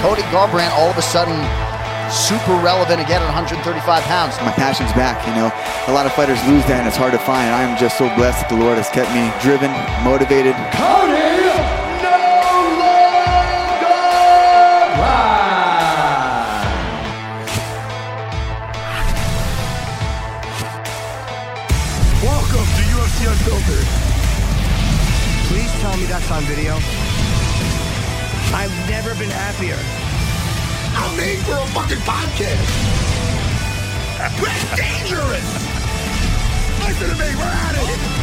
And Cody Garbrandt all of a sudden super relevant again at 135 pounds. My passion's back, you know. A lot of fighters lose that and it's hard to find. I am just so blessed that the Lord has kept me driven, motivated. Cody Welcome to UFC Unfiltered. Please tell me that's on video. I've never been happier. I'm made for a fucking podcast. We're dangerous. Listen to me. We're at it.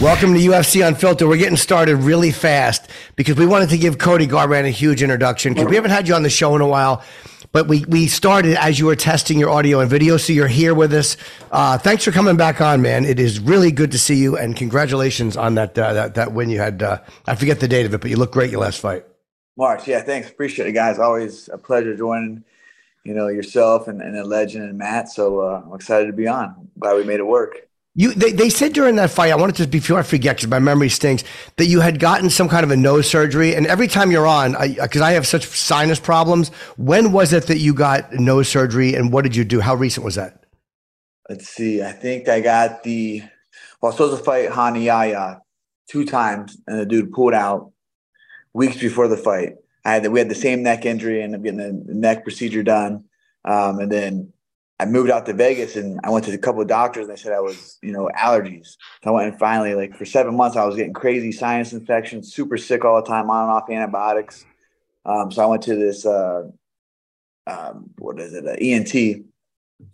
Welcome to UFC Unfiltered. We're getting started really fast because we wanted to give Cody Garbrandt a huge introduction because we haven't had you on the show in a while. But we, we started as you were testing your audio and video, so you're here with us. Uh, thanks for coming back on, man. It is really good to see you, and congratulations on that uh, that, that win you had. Uh, I forget the date of it, but you look great your last fight. March, yeah, thanks. Appreciate it, guys. Always a pleasure joining, you know, yourself and, and a legend and Matt. So uh, I'm excited to be on. Glad we made it work. You, they, they said during that fight, I wanted to, before I forget, because my memory stinks, that you had gotten some kind of a nose surgery. And every time you're on, because I, I, have such sinus problems, when was it that you got nose surgery and what did you do? How recent was that? Let's see. I think I got the, well, I was supposed to fight Rani Yahya two times, and the dude pulled out weeks before the fight. I had we had the same neck injury, and I'm getting the neck procedure done. Um, and then I moved out to Vegas and I went to a couple of doctors and they said I was, you know, allergies. So I went and finally, like for seven months, I was getting crazy sinus infections, super sick all the time, on and off antibiotics. Um, so I went to this, uh, um, what is it, uh, ENT,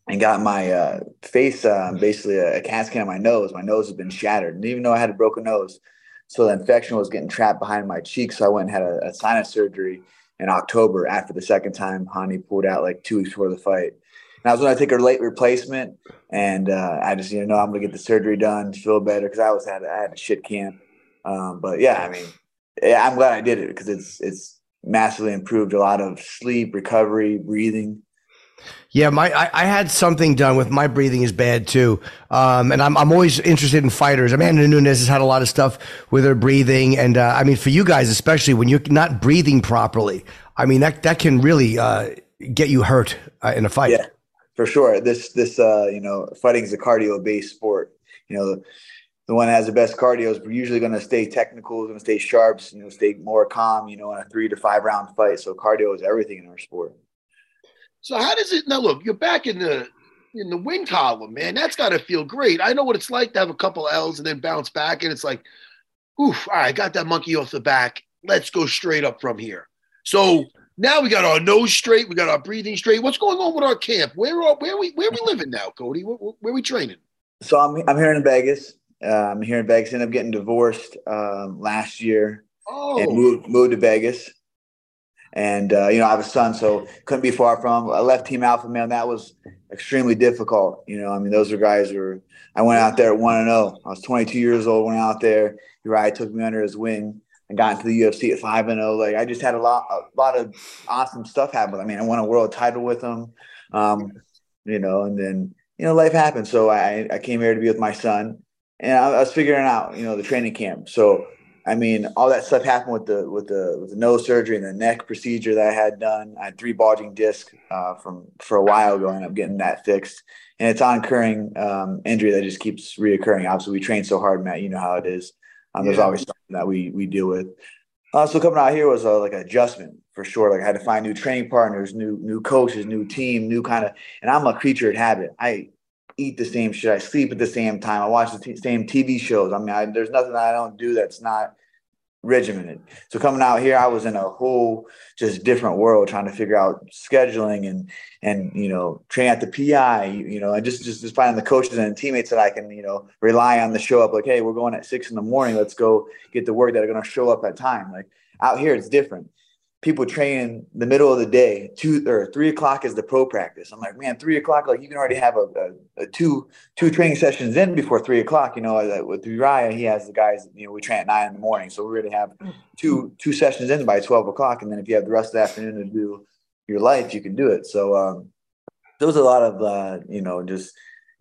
and got my uh, face, uh, basically a, a CAT scan on my nose. My nose has been shattered. Didn't even know I had a broken nose. So the infection was getting trapped behind my cheek. So I went and had a, a sinus surgery in October after the second time Rani pulled out like two weeks before the fight. And I was going to take a late replacement, and uh, I just, you know, I'm going to get the surgery done, to feel better because I was had I had a shit camp. Um, but yeah, I mean, yeah, I'm glad I did it because it's it's massively improved a lot of sleep, recovery, breathing. Yeah, my I, I, had something done with my breathing is bad too, um, and I'm I'm always interested in fighters. Amanda Nunes has had a lot of stuff with her breathing, and uh, I mean for you guys especially when you're not breathing properly, I mean that that can really uh, get you hurt uh, in a fight. Yeah for sure. This this uh, you know, fighting is a cardio based sport. You know, the, one that has the best cardio is usually going to stay technical, is going to stay sharp, you know, stay more calm. You know, in a three to five round fight. So cardio is everything in our sport. So how does it now? Look, you're back in the in the win column, man. That's got to feel great. I know what it's like to have a couple L's and then bounce back, and it's like, oof, all right, got that monkey off the back. Let's go straight up from here. So now we got our nose straight, we got our breathing straight. What's going on with our camp? Where are where are we where are we living now, Cody? Where, where we training? So I'm I'm here in Vegas. Uh, I'm here in Vegas. Ended up getting divorced um, last year oh. and moved moved to Vegas. And uh, you know, I have a son, so couldn't be far from. I left Team Alpha Male. That was extremely difficult. You know, I mean, those are guys who were. I went out there at one and zero. I was 22 years old. Went out there. Uriah took me under his wing and got into the UFC at five and zero. Like I just had a lot, a lot of awesome stuff happen. I mean, I won a world title with him, um, you know, and then you know life happened. So I, I came here to be with my son, and I, I was figuring out, you know, the training camp. So I mean, all that stuff happened with the with the with the nose surgery and the neck procedure that I had done. I had three bulging discs uh, from for a while ago, and I'm getting that fixed. and it's on um, injury that just keeps reoccurring. Obviously, we train so hard, Matt. You know how it is. Um, there's always that we we deal with. Uh, so coming out here was a, like an adjustment for sure. Like I had to find new training partners, new new coaches, new team, new kind of. And I'm a creature of habit. I eat the same shit. I sleep at the same time. I watch the t- same TV shows. I mean, I, there's nothing I don't do that's not regimented. So coming out here, I was in a whole just different world trying to figure out scheduling and and you know train at the PI, you know, and just just, just finding the coaches and teammates that I can you know rely on to show up. Like, hey, we're going at six in the morning. Let's go get the work that are going to show up at time. Like out here, it's different people train in the middle of the day, two or three o'clock is the pro practice. I'm like, man, three o'clock, like you can already have a, a, a two two training sessions in before three o'clock. You know, with Uriah, he has the guys. You know, we train at nine in the morning, so we already have two two sessions in by twelve o'clock, and then if you have the rest of the afternoon to do your life, you can do it. So um, there was a lot of uh, you know just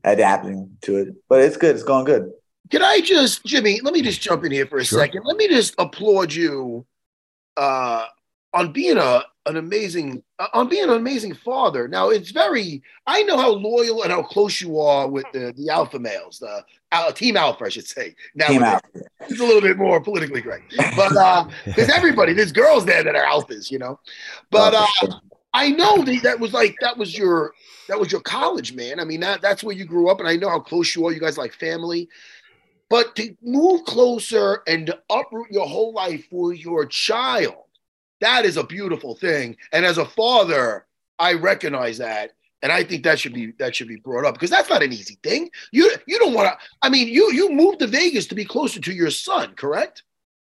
adapting to it, but it's good. It's going good. Can I just, Jimmy? Let me just jump in here for a sure. second. Let me just applaud you uh, on being a an amazing uh, on being an amazing father. Now it's very I know how loyal and how close you are with the the alpha males, the uh, team alpha, I should say. Now it's a little bit more politically correct, but uh, there's everybody, there's girls there that are alphas, you know. But uh, I know that that was like that was your that was your college, man. I mean that that's where you grew up, and I know how close you are. You guys like family. But to move closer and to uproot your whole life for your child, that is a beautiful thing. And as a father, I recognize that. And I think that should be that should be brought up because that's not an easy thing. You you don't want to. I mean, you you moved to Vegas to be closer to your son, correct?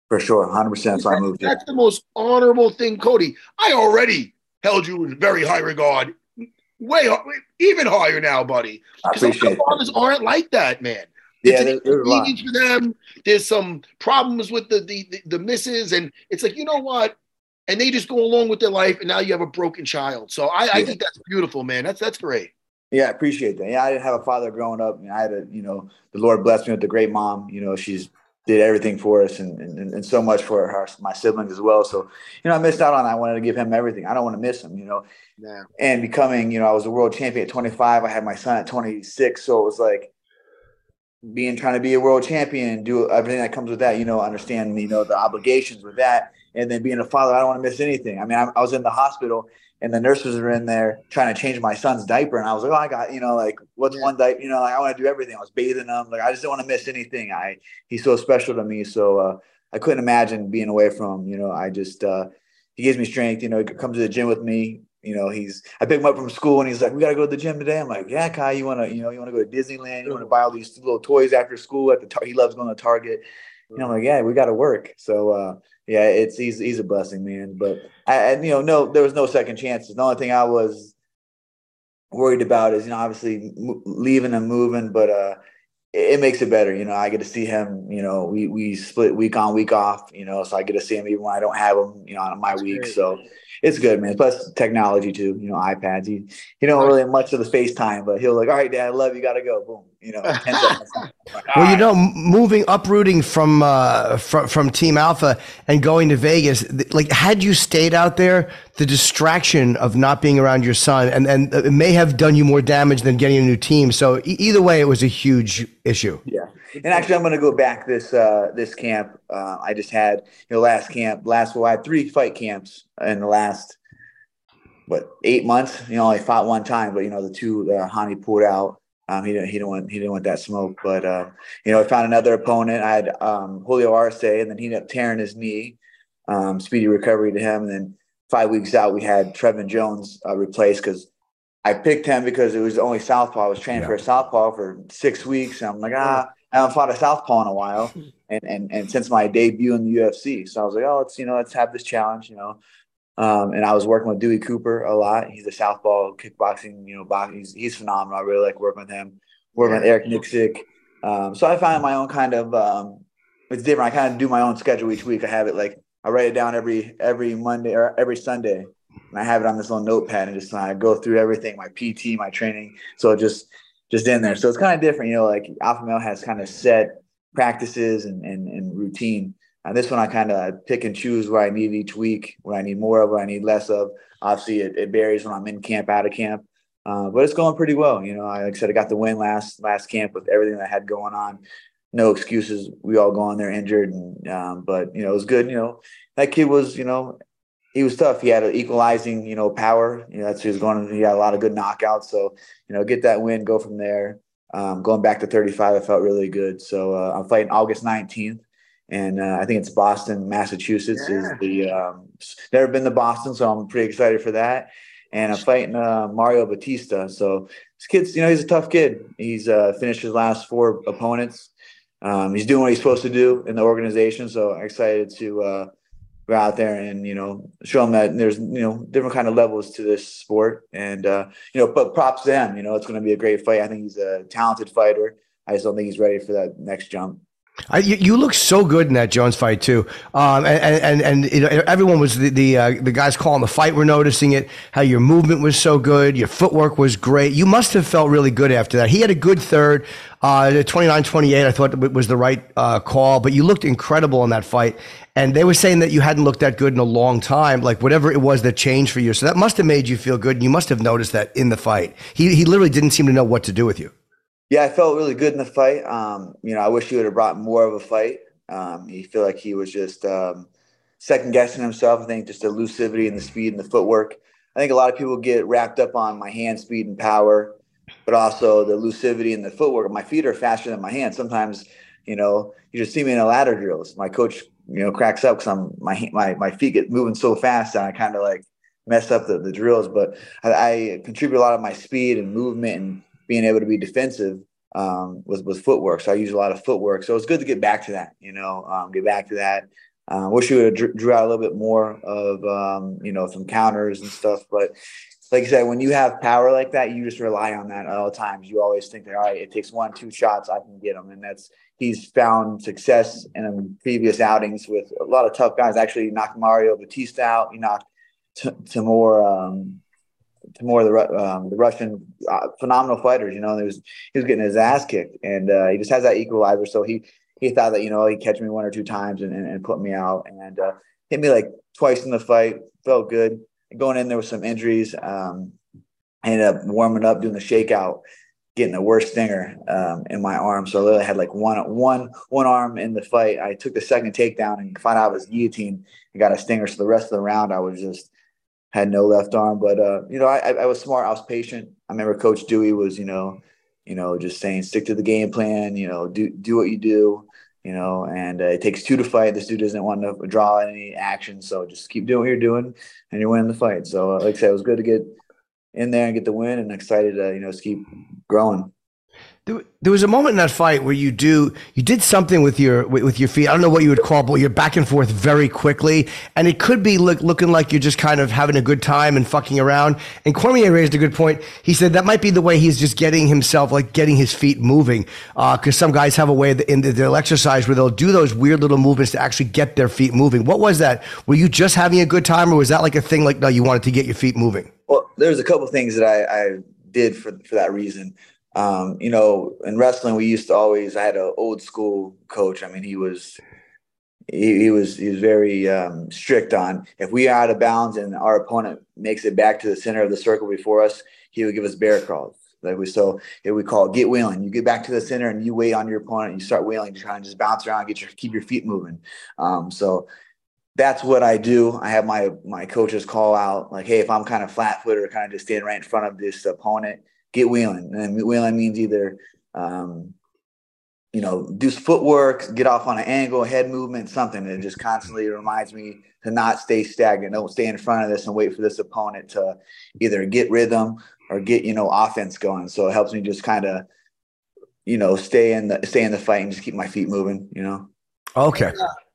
For sure, hundred percent. So I moved. That's the most honorable thing, Cody. I already held you in very high regard, way even higher now, buddy. Because fathers aren't like that, man. It's yeah, an for them. There's some problems with the, the the the misses, and it's like you know what? And they just go along with their life, and now you have a broken child. So I, I think that's beautiful, man. That's that's great. Yeah, I appreciate that. Yeah, I didn't have a father growing up. Know, I had a, you know, the Lord blessed me with a great mom. You know, she's did everything for us and, and, and so much for her, my siblings as well. So, you know, I missed out on. I wanted to give him everything. I don't want to miss him, you know. Yeah. And becoming, you know, I was a world champion at 25. I had my son at 26. So it was like being trying to be a world champion, do everything that comes with that, you know, understand, you know, the obligations with that and then being a father, I don't want to miss anything. I mean, I, I, was in the hospital and the nurses were in there trying to change my son's diaper, and I was like, oh, I got, you know, like what's yeah. one diaper? You know, like I want to do everything. I was bathing him, like I just don't want to miss anything. I he's so special to me, so uh, I couldn't imagine being away from him. You know, I just uh, he gives me strength. You know, he comes to the gym with me. You know, he's I pick him up from school and he's like, "We gotta go to the gym today." I'm like, "Yeah, Kai, you wanna, you know, you wanna go to Disneyland? You wanna buy all these little toys after school at the tar- he loves going to Target." You know, I'm like, "Yeah, we got to work." So uh, yeah, it's he's he's a blessing, man. But I, you know, no, there was no second chances. The only thing I was worried about is, you know, obviously leaving and moving, but uh, it, it, makes it better. You know, I get to see him. You know, we we split week on, week off. You know, so I get to see him even when I don't have him. You know, on my That's week. Great. So it's good, man. Plus technology too. You know, iPads. He he don't really much of the space time, but he'll like, all right, Dad, I love you. Got to go. Boom. You know. like, well, you know, moving uprooting from uh from from Team Alpha and going to Vegas, like had you stayed out there, the distraction of not being around your son and and it may have done you more damage than getting a new team. So either way, it was a huge issue. Yeah. And actually, I'm going to go back this uh, this camp. Uh, I just had you know last camp last well I had three fight camps in the last what eight months. You know, I fought one time, but you know the two uh, Rani pulled out. Um, he didn't he didn't want he didn't want that smoke. But uh, you know, I found another opponent. I had um, Julio Arce, and then he ended up tearing his knee. Um, speedy recovery to him. And then five weeks out, we had Trevin Jones uh, replaced because I picked him because it was the only southpaw. I was training yeah. for a southpaw for six weeks, and I'm like, ah, I haven't fought a southpaw in a while, and and and since my debut in the UFC, so I was like, oh, let's you know, let's have this challenge, you know. Um, and I was working with Dewey Cooper a lot. He's a southpaw kickboxing, you know, boxing. He's, he's phenomenal. I really like working with him. Working with Eric Nicksick. Um, so I find my own kind of um, it's different. I kind of do my own schedule each week. I have it like I write it down every every Monday or every Sunday, and I have it on this little notepad and just I go through everything, my PT, my training. So just just in there. So it's kind of different, you know, like Alpha Male has kind of set practices and, and, and routine. And this one I kind of pick and choose where I need each week, where I need more of, where I need less of. Obviously, it, it varies when I'm in camp, out of camp. Uh, but it's going pretty well. You know, I, like I said, I got the win last last camp with everything I had going on. No excuses. We all go on there injured, and um, but you know it was good. You know, that kid was you know he was tough. He had an equalizing you know power. You know that's he was going. He had a lot of good knockouts. So you know get that win, go from there. Um, going back to 35, I felt really good. So uh, I'm fighting August 19th and uh, I think it's Boston, Massachusetts. Yeah. Is the um, never been to Boston, so I'm pretty excited for that. And I'm fighting uh, Mario Bautista. So this kid's, you know, he's a tough kid. He's uh, finished his last four opponents. Um, he's doing what he's supposed to do in the organization. So I'm excited to uh, go out there and you know show him that there's you know different kind of levels to this sport. And uh, you know, but props to him. You know, it's going to be a great fight. I think he's a talented fighter. I just don't think he's ready for that next jump. I, you, you, look so good in that Jones fight too, um, and and, and everyone was the the, uh, the guys calling the fight were noticing it. How your movement was so good, your footwork was great. You must have felt really good after that. He had a good third, uh, 29-28, I thought was the right uh, call, but you looked incredible in that fight. And they were saying that you hadn't looked that good in a long time, like whatever it was that changed for you. So that must have made you feel good. And you must have noticed that in the fight. He he literally didn't seem to know what to do with you. Yeah, I felt really good in the fight. Um, you know, I wish he would have brought more of a fight. Um, he feel like he was just um, second guessing himself. I think just the elusivity and the speed and the footwork. I think a lot of people get wrapped up on my hand speed and power, but also the elusivity and the footwork. My feet are faster than my hands. Sometimes, you know, you just see me in a ladder drills. My coach, you know, cracks up because I'm my my my feet get moving so fast and I kind of like mess up the, the drills. But I, I contribute a lot of my speed and movement and being able to be defensive um, with footwork. So I use a lot of footwork. So it's good to get back to that. You know, um, get back to that. Uh, wish you would have drew out a little bit more of um, you know some counters and stuff. But like I said, when you have power like that, you just rely on that at all times. You always think that all right, it takes one, two shots, I can get him, and that's he's found success in previous outings with a lot of tough guys. Actually, knocked Mario Bautista out. He knocked T- Timur um, more the um, the Russian uh, phenomenal fighters. You know, he was he was getting his ass kicked, and uh, he just has that equalizer. So he he thought that you know he'd catch me one or two times and, and, and put me out, and uh, hit me like twice in the fight. Felt good. Going in there with some injuries, um, ended up warming up, doing the shakeout, getting the worst stinger um, in my arm. So I literally had like one one one arm in the fight. I took the second takedown and found out it was guillotine and got a stinger. So the rest of the round, I was just had no left arm. But uh, you know, I, I was smart. I was patient. I remember Coach Dewey was, you know, you know, just saying stick to the game plan. You know, do do what you do. You know, and uh, it takes two to fight. This dude doesn't want to draw any action, so just keep doing what you're doing, and you're winning the fight. So, uh, like I said, it was good to get in there and get the win, and excited to you know just keep growing. There was a moment in that fight where you do you did something with your with your feet. I don't know what you would call, but you're back and forth very quickly, and it could be look, looking like you're just kind of having a good time and fucking around. And Cormier raised a good point. He said that might be the way he's just getting himself, like getting his feet moving. Because uh, some guys have a way in their exercise where they'll do those weird little movements to actually get their feet moving. What was that? Were you just having a good time, or was that like a thing like no, you wanted to get your feet moving? Well, there's a couple things that I, I did for for that reason. Um, you know, in wrestling, we used to always. I had an old school coach. I mean, he was he, he was he was very um, strict on if we are out of bounds and our opponent makes it back to the center of the circle before us, he would give us bear crawls. Like we so it we call get wheeling. You get back to the center and you wait on your opponent. You start wheeling, to try and just bounce around, get your keep your feet moving. Um, so that's what I do. I have my my coaches call out like, hey, if I'm kind of flat footed or kind of just standing right in front of this opponent, get wheeling. And wheeling means either, um, you know, do footwork, get off on an angle, head movement, something that just constantly reminds me to not stay stagnant. Don't stay in front of this and wait for this opponent to either get rhythm or get, you know, offense going. So it helps me just kind of, you know, stay in the stay in the fight and just keep my feet moving, you know. Okay.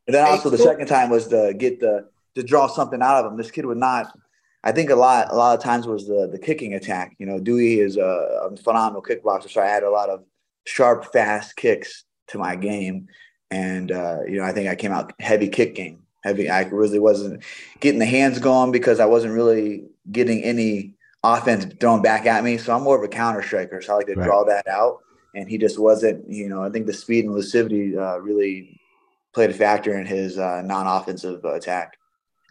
And then also the second time was to get the to draw something out of him. This kid would not I think a lot a lot of times was the the kicking attack. You know, Dewey is a, a phenomenal kickboxer, so I had a lot of sharp, fast kicks to my game, and uh, you know, I think I came out heavy kick game. Heavy. I really wasn't getting the hands going because I wasn't really getting any offense thrown back at me. So I'm more of a counter striker, so I like to right. draw that out. And he just wasn't. You know, I think the speed and lucidity uh, really played a factor in his uh, non-offensive attack.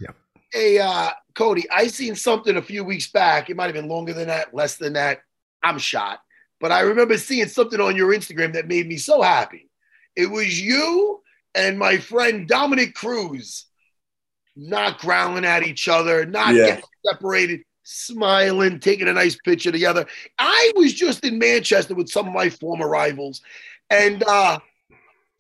Yeah. Hey, uh, Cody, I seen something a few weeks back. It might have been longer than that, less than that. I'm shot. But I remember seeing something on your Instagram that made me so happy. It was you and my friend Dominick Cruz not growling at each other, not Yeah. getting separated, smiling, taking a nice picture together. I was just in Manchester with some of my former rivals, and uh,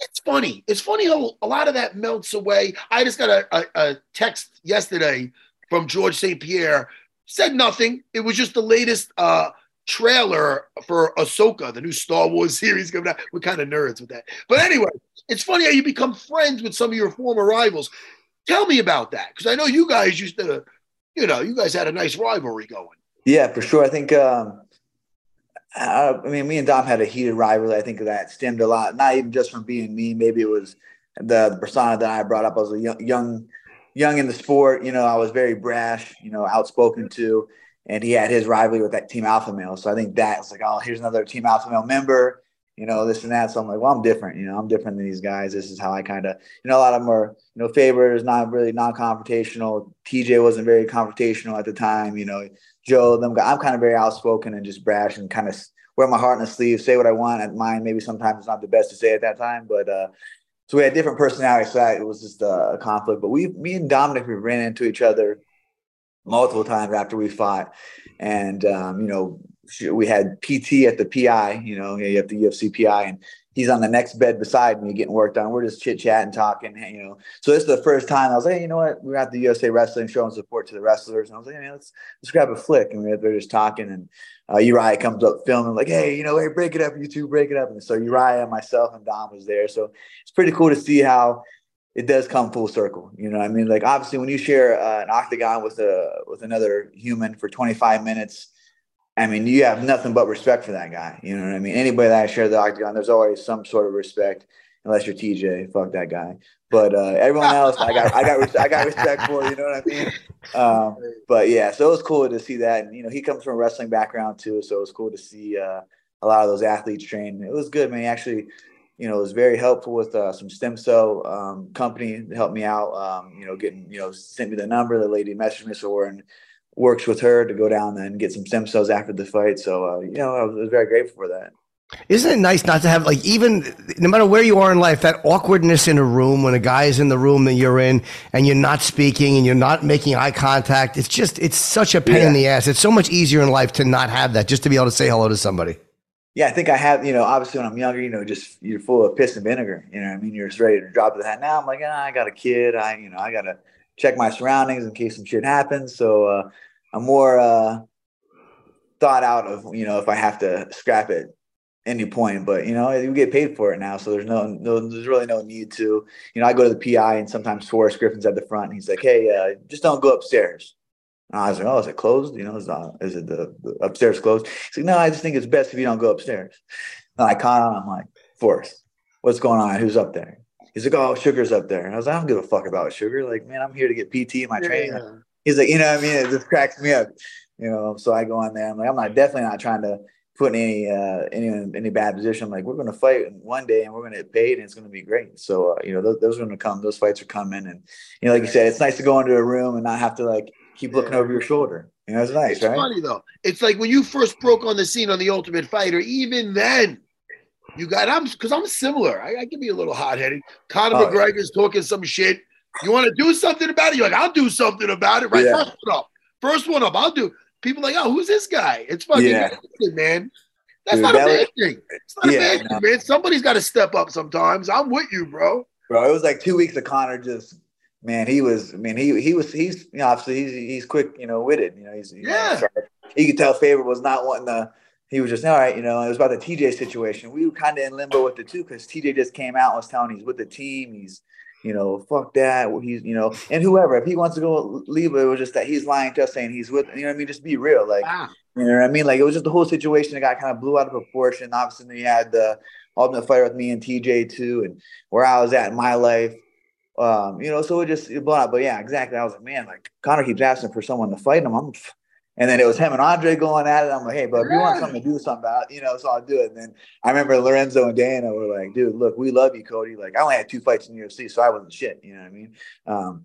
it's funny. It's funny how a lot of that melts away. I just got a, a, a text yesterday from George St. Pierre. Said nothing. It was just the latest uh, trailer for Ahsoka, the new Star Wars series coming out. We're kind of nerds with that. But anyway, it's funny how you become friends with some of your former rivals. Tell me about that because I know you guys used to, you know, you guys had a nice rivalry going. Yeah, for sure. I think. Um, I, I mean, me and Dom had a heated rivalry. I think that stemmed a lot, not even just from being me. Maybe it was the, persona that I brought up. I was a young, young, young in the sport. You know, I was very brash. You know, outspoken too. And he had his rivalry with that Team Alpha Male. So I think that's like, oh, here's another Team Alpha Male member. You know, this and that. So I'm like, well, I'm different. You know, I'm different than these guys. This is how I kind of, you know, a lot of them are, you know, favors, not really non-confrontational. TJ wasn't very confrontational at the time. You know, Joe, them guys. I'm kind of very outspoken and just brash and kind of wear my heart on the sleeve, say what I want. At mine, maybe sometimes it's not the best to say at that time, but uh, so we had different personalities. So it was just a conflict. But we, me and Dominic, we ran into each other multiple times after we fought, and um, you know, we had PT at the PI. You know, you have the UFC PI, and he's on the next bed beside me getting worked on. We're just chit chatting, talking, you know. So this is the first time I was like, hey, you know what? We're at the USA Wrestling showing support to the wrestlers. And I was like, hey, let's let's grab a flick. And we we're just talking, and uh, Uriah comes up filming, like, hey, you know, hey, break it up, you two, break it up. And so Uriah, and myself, and Dom was there. So it's pretty cool to see how it does come full circle. You know, I mean, like obviously when you share uh, an octagon with a with another human for 25 minutes. I mean, you have nothing but respect for that guy. You know what I mean? Anybody that I share the octagon, there's always some sort of respect, unless you're TJ. Fuck that guy. But uh, everyone else, I got, I got, I got respect for. You know what I mean? Um, but yeah, so it was cool to see that. And you know, he comes from a wrestling background too, so it was cool to see uh, a lot of those athletes train. It was good, man. He actually, you know, was very helpful with uh, some stem cell um, company to help me out. Um, you know, getting, you know, sent me the number. The lady messaged me, so we're in works with her to go down and get some stem cells after the fight. So, uh, you know, I was, I was, very grateful for that. Isn't it nice not to have like even no matter where you are in life that awkwardness in a room when a guy is in the room that you're in and you're not speaking and you're not making eye contact. It's just it's such a pain yeah. in the ass. It's so much easier in life to not have that just to be able to say hello to somebody. Yeah, I think I have. You know, obviously when I'm younger, you know, just you're full of piss and vinegar. You know, I mean, you're just ready to drop the hat. Now I'm like, ah, I got a kid. I you know, I gotta check my surroundings in case some shit happens. So. uh I'm more uh, thought out of you know if I have to scrap it any point, but you know you get paid for it now, so there's no, no there's really no need to. You know, I go to the PI and sometimes Forrest Griffin's at the front, and he's like, "Hey, uh, just don't go upstairs." And I was like, "Oh, is it closed? You know, is, uh, is it the, the, upstairs closed?" He's like, "No, I just think it's best if you don't go upstairs." And I caught on. I'm like, "Forrest, what's going on? Who's up there?" He's like, "Oh, Sugar's up there." And I was like, "I don't give a fuck about Sugar. Like, man, I'm here to get PT in my yeah, training." He's like, you know what I mean? It just cracks me up, you know. So I go on there. I'm like, I'm not definitely not trying to put in any uh, any any bad position. I'm like, we're going to fight one day and we're going to get paid and it's going to be great. So uh, you know, those, those are going to come. Those fights are coming, and you know, like you said, it's nice to go into a room and not have to like keep looking yeah. over your shoulder. You know, it's nice, it's right? Funny though, it's like when you first broke on the scene on the Ultimate Fighter. Even then, you got I'm because I'm similar. I, I, can be a little hot headed. Conor oh, McGregor's yeah. talking some shit. You want to do something about it? You're like, I'll do something about it. Right, yeah. first one up, first one up. I'll do. People like, oh, who's this guy? It's fucking yeah. man. That's Dude, not that a bad was, thing. It's not yeah, a bad no. thing, man. Somebody's got to step up sometimes. I'm with you, bro. Bro, it was like two weeks of Conor just man, he was, I mean, he he was, he's you know, obviously he's he's quick, you know, witted. You know, he's yeah. Know, he could tell Faber was not wanting to. He was just all right, you know. It was about the TJ situation. We were kind of in limbo with the two because TJ just came out and was telling he's with the team. He's you know, fuck that. He's, you know, and whoever, if he wants to go leave, it was just that he's lying to us saying he's with, you know what I mean? Just be real. Like, ah. you know what I mean? Like, it was just the whole situation that got kind of blew out of proportion. Obviously, you had the ultimate fight with me and TJ too, and where I was at in my life. Um, you know, so it just it blew out. But yeah, exactly. I was like, man, like Conor keeps asking for someone to fight him. I'm, and then it was him and Andre going at it. I'm like, hey, but if you want something to do something about, you know, so I'll do it. And then I remember Lorenzo and Dana were like, dude, look, we love you, Cody. Like, I only had two fights in UFC, so I wasn't shit. You know what I mean? Um,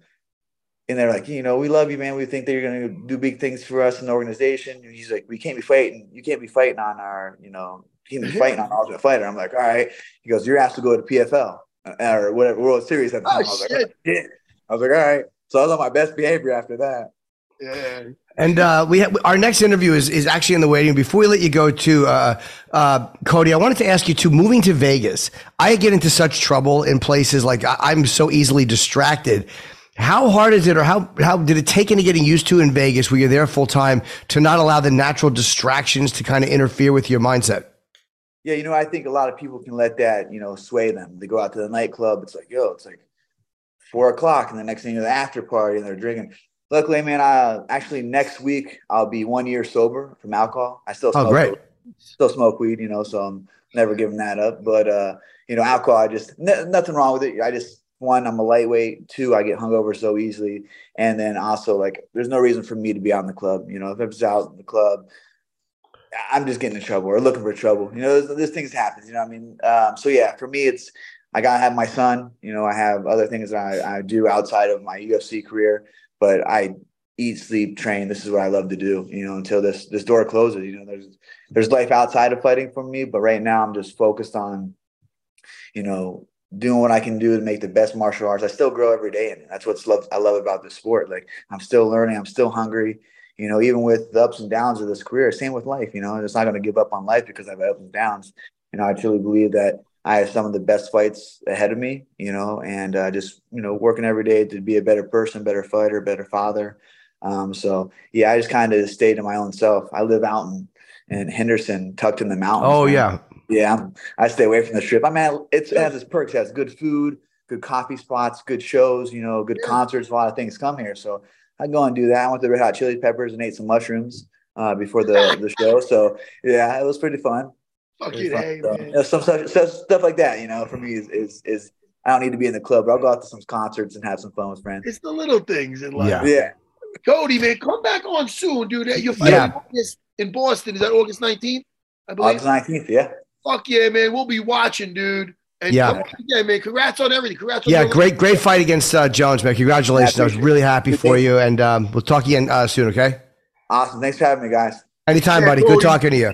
and they're like, you know, we love you, man. We think that you're going to do big things for us in the organization. And he's like, we can't be fighting. You can't be fighting on our, you know, you can't be fighting on Ultimate Fighter. I'm like, all right. He goes, you're asked to go to PFL uh, or whatever World Series at the Oh, time. I was like, oh, shit. I was like, all right. So I was on my best behavior after that. Yeah. And uh, we ha- our next interview is, is actually in the waiting. Before we let you go to uh, uh, Cody, I wanted to ask you too. Moving to Vegas, I get into such trouble in places like I, I'm so easily distracted. How hard is it, or how how did it take any getting used to in Vegas, where you're there full time, to not allow the natural distractions to kind of interfere with your mindset? Yeah, you know, I think a lot of people can let that, you know, sway them. They go out to the nightclub. It's like, yo, it's like four o'clock, and the next thing you know, the after party, and they're drinking. Luckily, man, I actually next week I'll be one year sober from alcohol. I still Oh, smoke, great. still smoke weed, you know, so I'm never giving that up. But uh, you know, alcohol, I just n- nothing wrong with it. I just one, I'm a lightweight. Two, I get hungover so easily, and then also like, there's no reason for me to be out in the club. You know, if I was out in the club, I'm just getting in trouble or looking for trouble. You know, there's things happen. You know, what I mean, um, so yeah, for me, it's I gotta have my son. You know, I have other things that I, I do outside of my UFC career, but I eat, sleep, train. This is what I love to do. You know, until this this door closes. You know, there's there's life outside of fighting for me, but right now I'm just focused on, you know, doing what I can do to make the best martial arts. I still grow every day, and that's what's love I love about this sport. Like I'm still learning. I'm still hungry you know, even with the ups and downs of this career, same with life, you know, it's not going to give up on life because I've had ups and downs. You know, I truly believe that I have some of the best fights ahead of me, you know, and uh, just, you know, working every day to be a better person, better fighter, better father. Um, so, yeah, I just kind of stayed to my own self. I live out in, in Henderson, tucked in the mountains. Oh man. yeah, Yeah, I'm, I stay away from the strip. I mean, it's, it has its perks. It has good food, good coffee spots, good shows, you know, good concerts. A lot of things come here. So I go and do that. I went to Red Hot Chili Peppers and ate some mushrooms uh, before the, the show. So yeah, it was pretty fun. Fucking Pretty hey. So, man. you know, some stuff, stuff, stuff like that, you know, for me is, is, is I don't need to be in the club. But I'll go out to some concerts and have some fun with friends. It's the little things in life. Yeah. Yeah. Cody, man, come back on soon, dude. You're fighting Yeah. in Boston. Is that August 19th? I believe. August 19th. Yeah. Fuck yeah, man. We'll be watching, dude. And Yeah. come again, man. Congrats on everything. Congrats on yeah, your- great great fight against uh, Jones, man. Congratulations. Yeah, I was really happy for you, and um, we'll talk again uh, soon. Okay, Awesome. Thanks for having me, guys. anytime, Yeah, buddy. Good talking to you.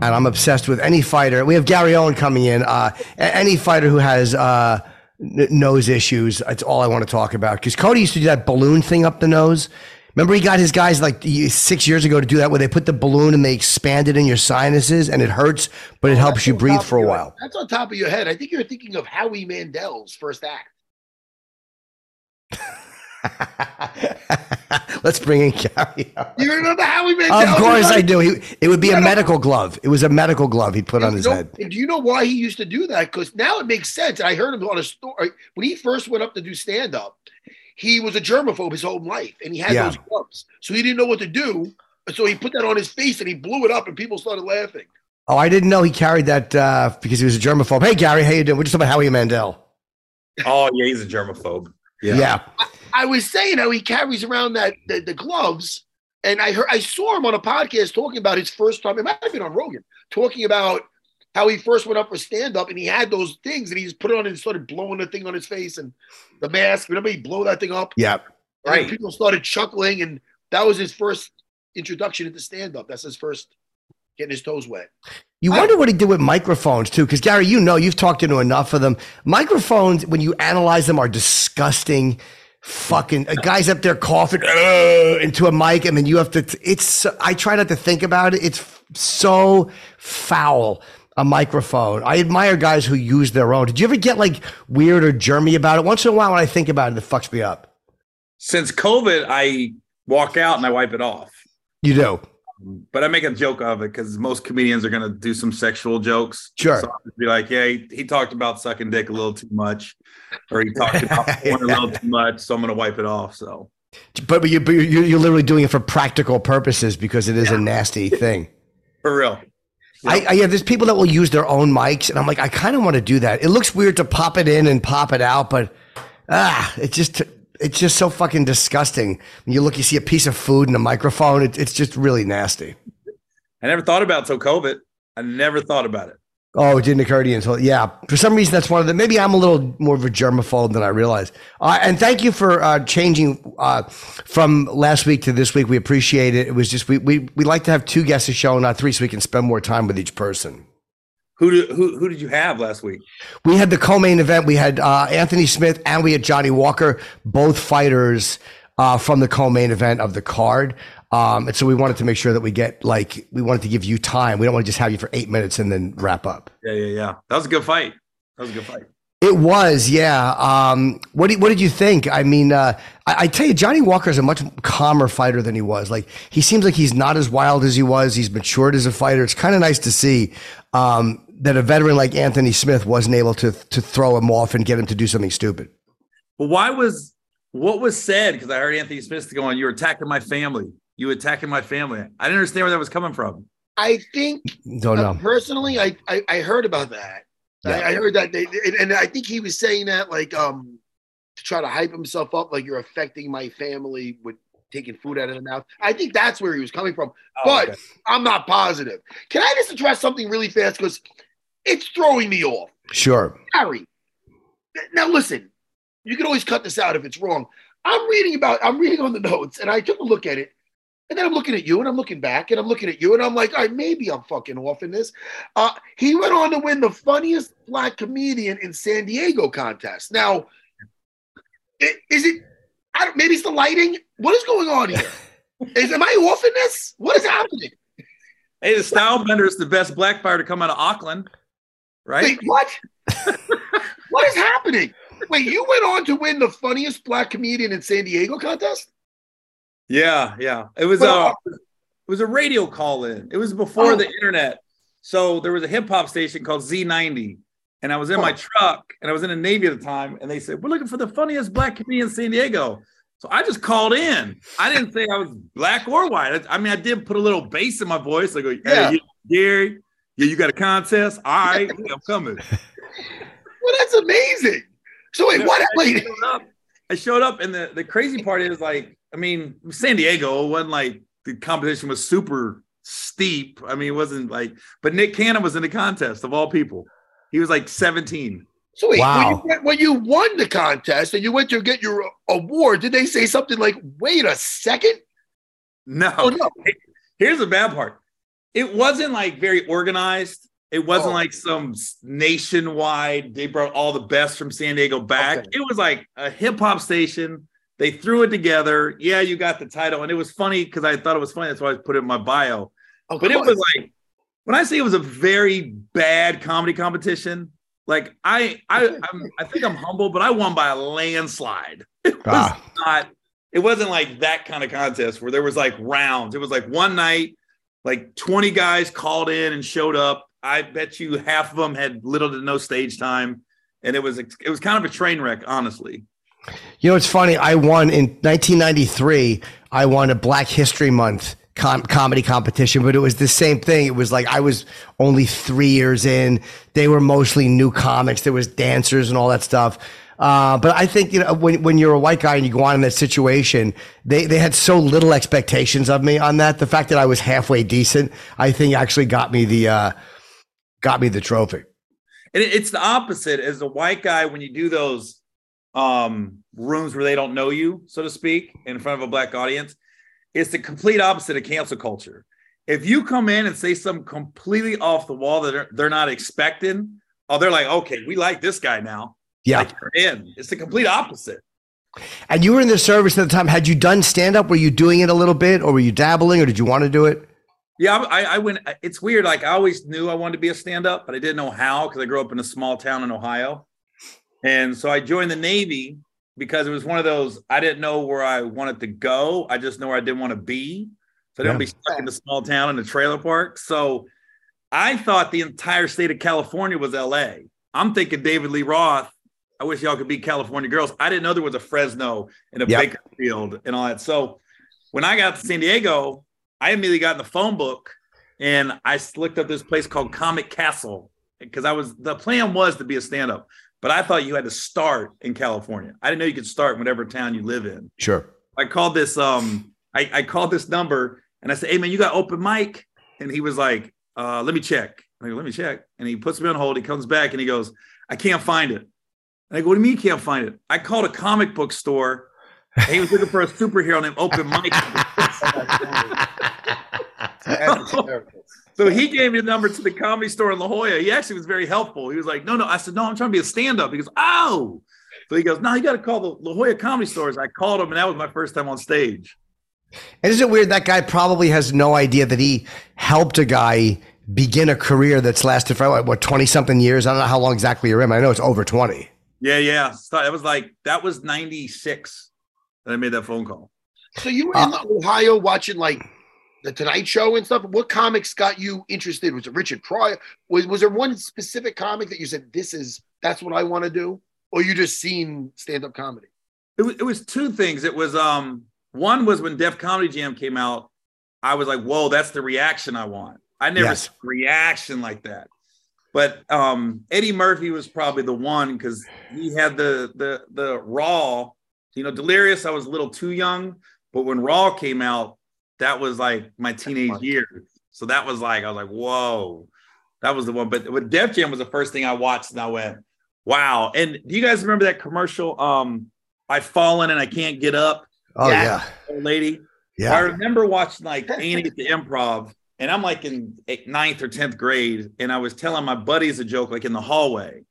And I'm obsessed with any fighter. We have Gary Owen coming in. Uh, any fighter who has uh, n- nose issues, that's all I want to talk about. Because Cody used to do that balloon thing up the nose. Remember, he got his guys like six years ago to do that, where they put the balloon and they expand it in your sinuses, and it hurts, but it helps you breathe for a your- while. That's on top of your head. I think you're thinking of Howie Mandel's first act. Let's bring in Gary. Owen. You remember Howie Mandel? Of course I do. He, it would be a medical glove. It was a medical glove he'd put on his know- head. and do you know why he used to do that? Because now it makes sense. I heard him on a story when he first went up to do stand up. He was a germaphobe his whole life, and he had Yeah. those gloves, so he didn't know what to do. So he put that on his face, and he blew it up, and people started laughing. Oh, I didn't know he carried that uh, because he was a germaphobe. Hey, Gary, how you doing? We're just talking about Howie Mandel. Oh yeah, he's a germaphobe. Yeah. I was saying how he carries around that the, the gloves, and I heard I saw him on a podcast talking about his first time. It might have been on Rogan talking about how he first went up for stand up and he had those things and he just put it on and started blowing the thing on his face and the mask. Remember, he blow that thing up. Yep. And Right. People started chuckling, and that was his first introduction into stand up. That's his first getting his toes wet. You I- wonder what he did with microphones too, because Gary, you know, you've talked into enough of them. Microphones, when you analyze them, are disgusting. Fucking a guy's up there coughing "Ugh," into a mic, and then you have to. It's. I try not to think about it. It's so foul. A microphone. I admire guys who use their own. Did you ever get like weird or germy about it? Once in a while, when I think about it, it fucks me up. Since COVID, I walk out and I wipe it off. You do. But I make a joke of it because most comedians are going to do some sexual jokes. Sure. So be like, yeah, he, he talked about sucking dick a little too much, or he talked about porn a little too much. So I'm going to wipe it off. So But, but, you, but you're, you're literally doing it for practical purposes because it is a nasty thing. for real. I, I yeah, there's people that will use their own mics, and I'm like, I kind of want to do that. It looks weird to pop it in and pop it out, but ah, it's just it's just so fucking disgusting. When you look, you see a piece of food and a microphone. It, it's just really nasty. I never thought about it till COVID. I never thought about it. Oh, it didn't occur to you until yeah. For some reason, that's one of the. Maybe I'm a little more of a germaphobe than I realize. Uh, and thank you for uh, changing uh, from last week to this week. We appreciate it. It was just we we we like to have two guests a show, not three, so we can spend more time with each person. Who did who who did you have last week? We had the co-main event. We had uh, Anthony Smith and we had Johnny Walker, both fighters uh, from the co-main event of the card. Um, and so we wanted to make sure that we get like we wanted to give you time. We don't want to just have you for eight minutes and then wrap up. Yeah, yeah, yeah. That was a good fight. That was a good fight. It was, yeah. Um, what did, what did you think? I mean, uh, I, I tell you, Johnny Walker is a much calmer fighter than he was. Like he seems like he's not as wild as he was. He's matured as a fighter. It's kind of nice to see um, that a veteran like Anthony Smith wasn't able to to throw him off and get him to do something stupid. But why was what was said? Because I heard Anthony Smith going, "You're attacking my family. You attacking my family." I didn't understand where that was coming from. I think Don't uh, know. personally, I, I I heard about that. I, I heard that they and, and I think he was saying that like um to try to hype himself up, like you're affecting my family with taking food out of the mouth. I think that's where he was coming from, but okay. I'm not positive. Can I just address something really fast because it's throwing me off? Sure. Harry. Now listen, you can always cut this out if it's wrong. I'm reading about, I'm reading on the notes, and I took a look at it, and then I'm looking at you, and I'm looking back, and I'm looking at you, and I'm like, all right, maybe I'm fucking off in this. Uh, he went on to win the funniest black comedian in San Diego contest. Now, is it? I don't, maybe it's the lighting. What is going on here? Is am I off in this? What is happening? Hey, the style bender is the best black fighter to come out of Auckland, right? Wait, what? what is happening? Wait, you went on to win the funniest black comedian in San Diego contest? Yeah, yeah. It was But, a uh, it was a radio call in. It was before Oh. the internet. So there was a hip hop station called Z90. And I was in my Oh. truck and I was in the Navy at the time. And they said, We're looking for the funniest black comedian in San Diego. So I just called in. I didn't say I was black or white. I I mean, I did put a little bass in my voice. I go, Hey, Yeah. you- Gary, yeah, you got a contest? All right, yeah, I'm coming. Well, that's amazing. So wait, what? I Wait, showed up. I showed up, and the, the crazy part is like, I mean, San Diego it wasn't like the competition was super steep. I mean, it wasn't like, but Nick Cannon was in the contest of all people. He was like 17. so wait, Wow. when, you, when you won the contest and you went to get your award, did they say something like, "Wait a second? No, Oh no, here's the bad part. It wasn't like very organized. It wasn't Oh. like some nationwide. They brought all the best from San Diego back. Okay. It was like a hip hop station. They threw it together. Yeah, you got the title, and it was funny because I thought it was funny. That's why I put it in my bio. Oh, But it was like when I say it was a very bad comedy competition. Like I, I, I'm, I think I'm humble, but I won by a landslide. It was Ah. not. It wasn't like that kind of contest where there was like rounds. It was like one night, like 20 guys called in and showed up. I bet you half of them had little to no stage time, and it was it was kind of a train wreck, honestly. You know, it's funny. I won in 1993. I won a Black History Month com- comedy competition, but it was the same thing. It was like I was only three years in. They were mostly new comics. There was dancers and all that stuff. Uh, but I think you know when when you're a white guy and you go on in that situation, they they had so little expectations of me on that. The fact that I was halfway decent, I think, actually got me the. Uh, got me the trophy. And it- it's the opposite as a white guy when you do those um rooms where they don't know you, so to speak, in front of a black audience. It's the complete opposite of cancel culture. If you come in and say something completely off the wall that they're, they're not expecting, oh, they're like, okay, we like this guy now. Yeah. Like in. It's the complete opposite. And you were in the service at the time. Had you done stand up? Were you doing it a little bit, or were you dabbling, or did you want to do it? Yeah, I, I went. It's weird. Like I always knew I wanted to be a stand-up, but I didn't know how because I grew up in a small town in Ohio, and so I joined the Navy because it was one of those. I didn't know where I wanted to go. I just know where I didn't want to be. So I didn't Yeah. be stuck in the small town in a trailer park. So I thought the entire state of California was L.A. I'm thinking David Lee Roth. I wish y'all could be California girls. I didn't know there was a Fresno and a Yep. Bakersfield and all that. So when I got to San Diego, I immediately got in the phone book and I looked up this place called Comic Castle because I was the plan was to be a stand up, but I thought you had to start in California. I didn't know you could start in whatever town you live in. Sure. I called this um I, I called this number and I said, Hey man, you got open mic? And he was like, uh, let me check. I go, let me check. And he puts me on hold. He comes back and he goes, I can't find it. And I go, what do you mean you can't find it? I called a comic book store. He was looking for a superhero named Open Mike. So he gave me the number to the comedy store in La Jolla. He actually was very helpful. He was like, no, no. I said, no, I'm trying to be a stand-up. He goes, oh. So he goes, no, you got to call the La Jolla comedy stores. I called him, and that was my first time on stage. And is it weird that guy probably has no idea that he helped a guy begin a career that's lasted for what 20 something years? I don't know how long exactly you're in. I know it's over 20. Yeah, yeah. So that was like that was 96 that I made that phone call. So you were in Ohio watching like the Tonight Show and stuff. What comics got you interested? Was it Richard Pryor? Was was there one specific comic that you said this is that's what I want to do, or you just seen stand up comedy? It was, it was two things. It was um one was when Def Comedy Jam came out, I was like, whoa, that's the reaction I want. I never Yes. saw reaction like that. But um Eddie Murphy was probably the one because he had the the the raw, you know, delirious. I was a little too young, but when Raw came out, that was like my teenage years. So that was like, I was like, whoa, that was the one. But with Def Jam was the first thing I watched, and I went, wow. And do you guys remember that commercial? Um, I've fallen and I can't get up Oh, Yeah. yeah. old lady. Yeah. I remember watching like Annie at the improv, and I'm like in eight- ninth or 10th grade, and I was telling my buddies a joke like in the hallway.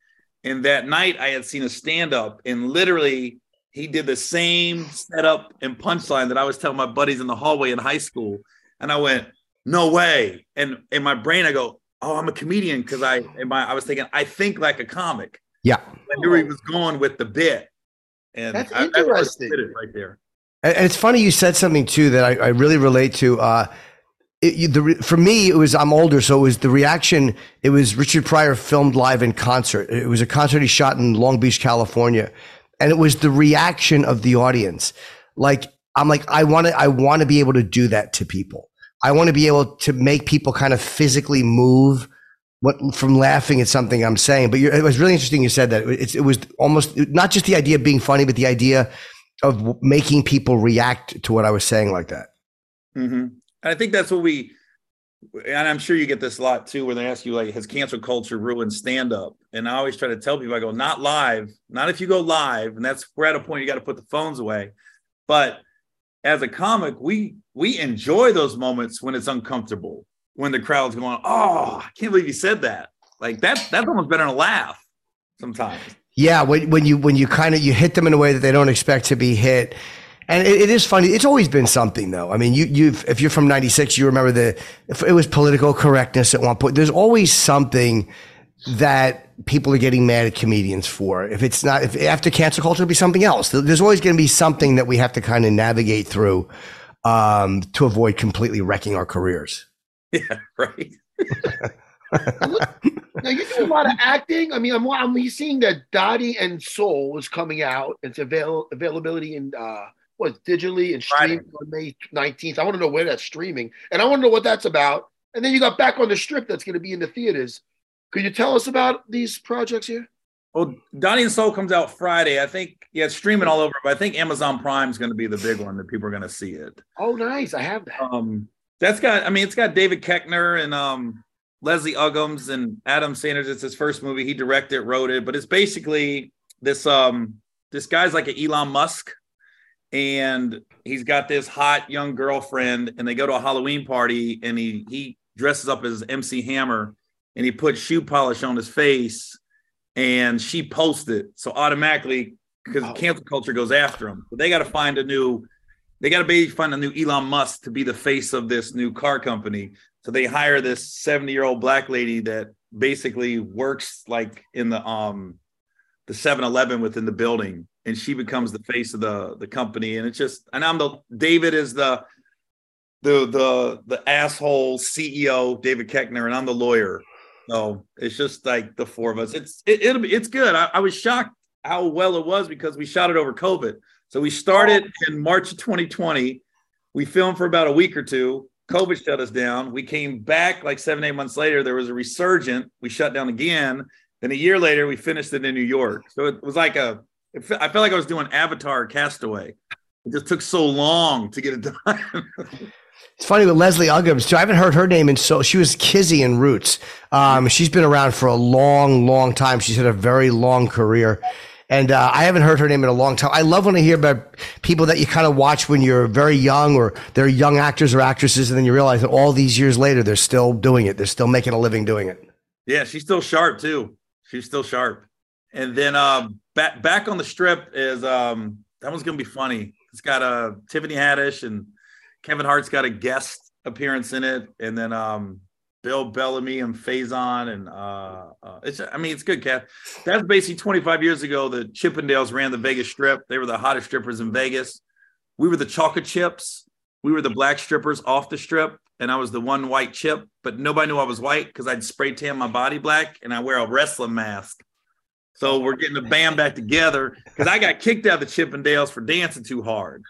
And that night I had seen a stand up, and literally he did the same setup and punchline that I was telling my buddies in the hallway in high school. And I went, no way. And in my brain, I go, oh, I'm a comedian because I, in my, I was thinking, I think like a comic. Yeah. I knew he was going with the bit. And That's I, I interesting. did it right there. And and it's funny you said something too that I, I really relate to. Uh, it, the, for me, it was I'm older, so it was the reaction. It was Richard Pryor filmed live in concert. It was a concert he shot in Long Beach, California, and it was the reaction of the audience. Like I'm like I want to I want to be able to do that to people. I want to be able to make people kind of physically move what from laughing at something I'm saying. But it was really interesting you said that. It, it was almost not just the idea of being funny, but the idea of making people react to what I was saying like that. hmm And I think that's what we, and I'm sure you get this a lot too, where they ask you like, has cancel culture ruined stand up? And I always try to tell people, I go, not live, not if you go live, and that's we're at a point you got to put the phones away. But as a comic, we we enjoy those moments when it's uncomfortable, when the crowd's going, oh, I can't believe you said that. Like that, that's almost better than a laugh sometimes. Yeah, when, when you when you kind of you hit them in a way that they don't expect to be hit, and it, it is funny. It's always been something though. I mean, you you if you're from '96, you remember the if it was political correctness at one point. There's always something that people are getting mad at comedians for. If it's not if after cancel culture, it'll be something else. There's always going to be something that we have to kind of navigate through um, to avoid completely wrecking our careers. Yeah, right. Now you do a lot of acting. I mean, I'm I'm seeing that Dotty and Soul is coming out. It's avail availability in uh what digitally and streaming on May 19th. I want to know where that's streaming, and I want to know what that's about. And then you got back on the strip that's going to be in the theaters. Could you tell us about these projects here? Well, Dotty and Soul comes out Friday. I think, yeah, it's streaming all over, but I think Amazon Prime is going to be the big one that people are going to see it. Oh, nice. I have that. Um, that's got, I mean, it's got David Koechner and um, Leslie Uggams and Adam Sanders. It's his first movie. He directed, wrote it, but it's basically this um this guy's like an Elon Musk, and he's got this hot young girlfriend, and they go to a Halloween party, and he he dresses up as MC Hammer, and he puts shoe polish on his face, and she posts it, so automatically because Oh. cancel culture goes after him. But they got to find a new, they got to basically find a new Elon Musk to be the face of this new car company. So they hire this 70 year old black lady that basically works like in the um the 7-Eleven within the building, and she becomes the face of the the company. And it's just, and I'm the David is the the the the asshole CEO David Koechner, and I'm the lawyer. So it's just like the four of us. It's it, it'll be it's good. I, I was shocked how well it was because we shot it over COVID. So we started in March of 2020. We filmed for about a week or two. COVID shut us down. We came back like seven, eight months later. There was a resurgent. We shut down again. Then a year later, we finished it in New York. So it was like a, fe- I felt like I was doing Avatar Castaway. It just took so long to get it done. It's funny with Leslie Uggams too. I haven't heard her name in so she was Kizzy in Roots. Um, she's been around for a long, long time. She's had a very long career. And uh, I haven't heard her name in a long time. I love when I hear about people that you kind of watch when you're very young or they're young actors or actresses, and then you realize that all these years later, they're still doing it. They're still making a living doing it. Yeah, she's still sharp too. She's still sharp. And then um back back on the strip is um that one's gonna be funny. It's got uh Tiffany Haddish and Kevin Hart's got a guest appearance in it, and then um Bill Bellamy and Faison and uh, uh it's I mean it's good Kath. That's basically 25 years ago. The Chippendales ran the Vegas Strip. They were the hottest strippers in Vegas. We were the chocolate chips. We were the black strippers off the strip, and I was the one white chip, but nobody knew I was white because I'd spray tan my body black and I wear a wrestling mask. So we're getting the band back together because I got kicked out of the Chippendales for dancing too hard.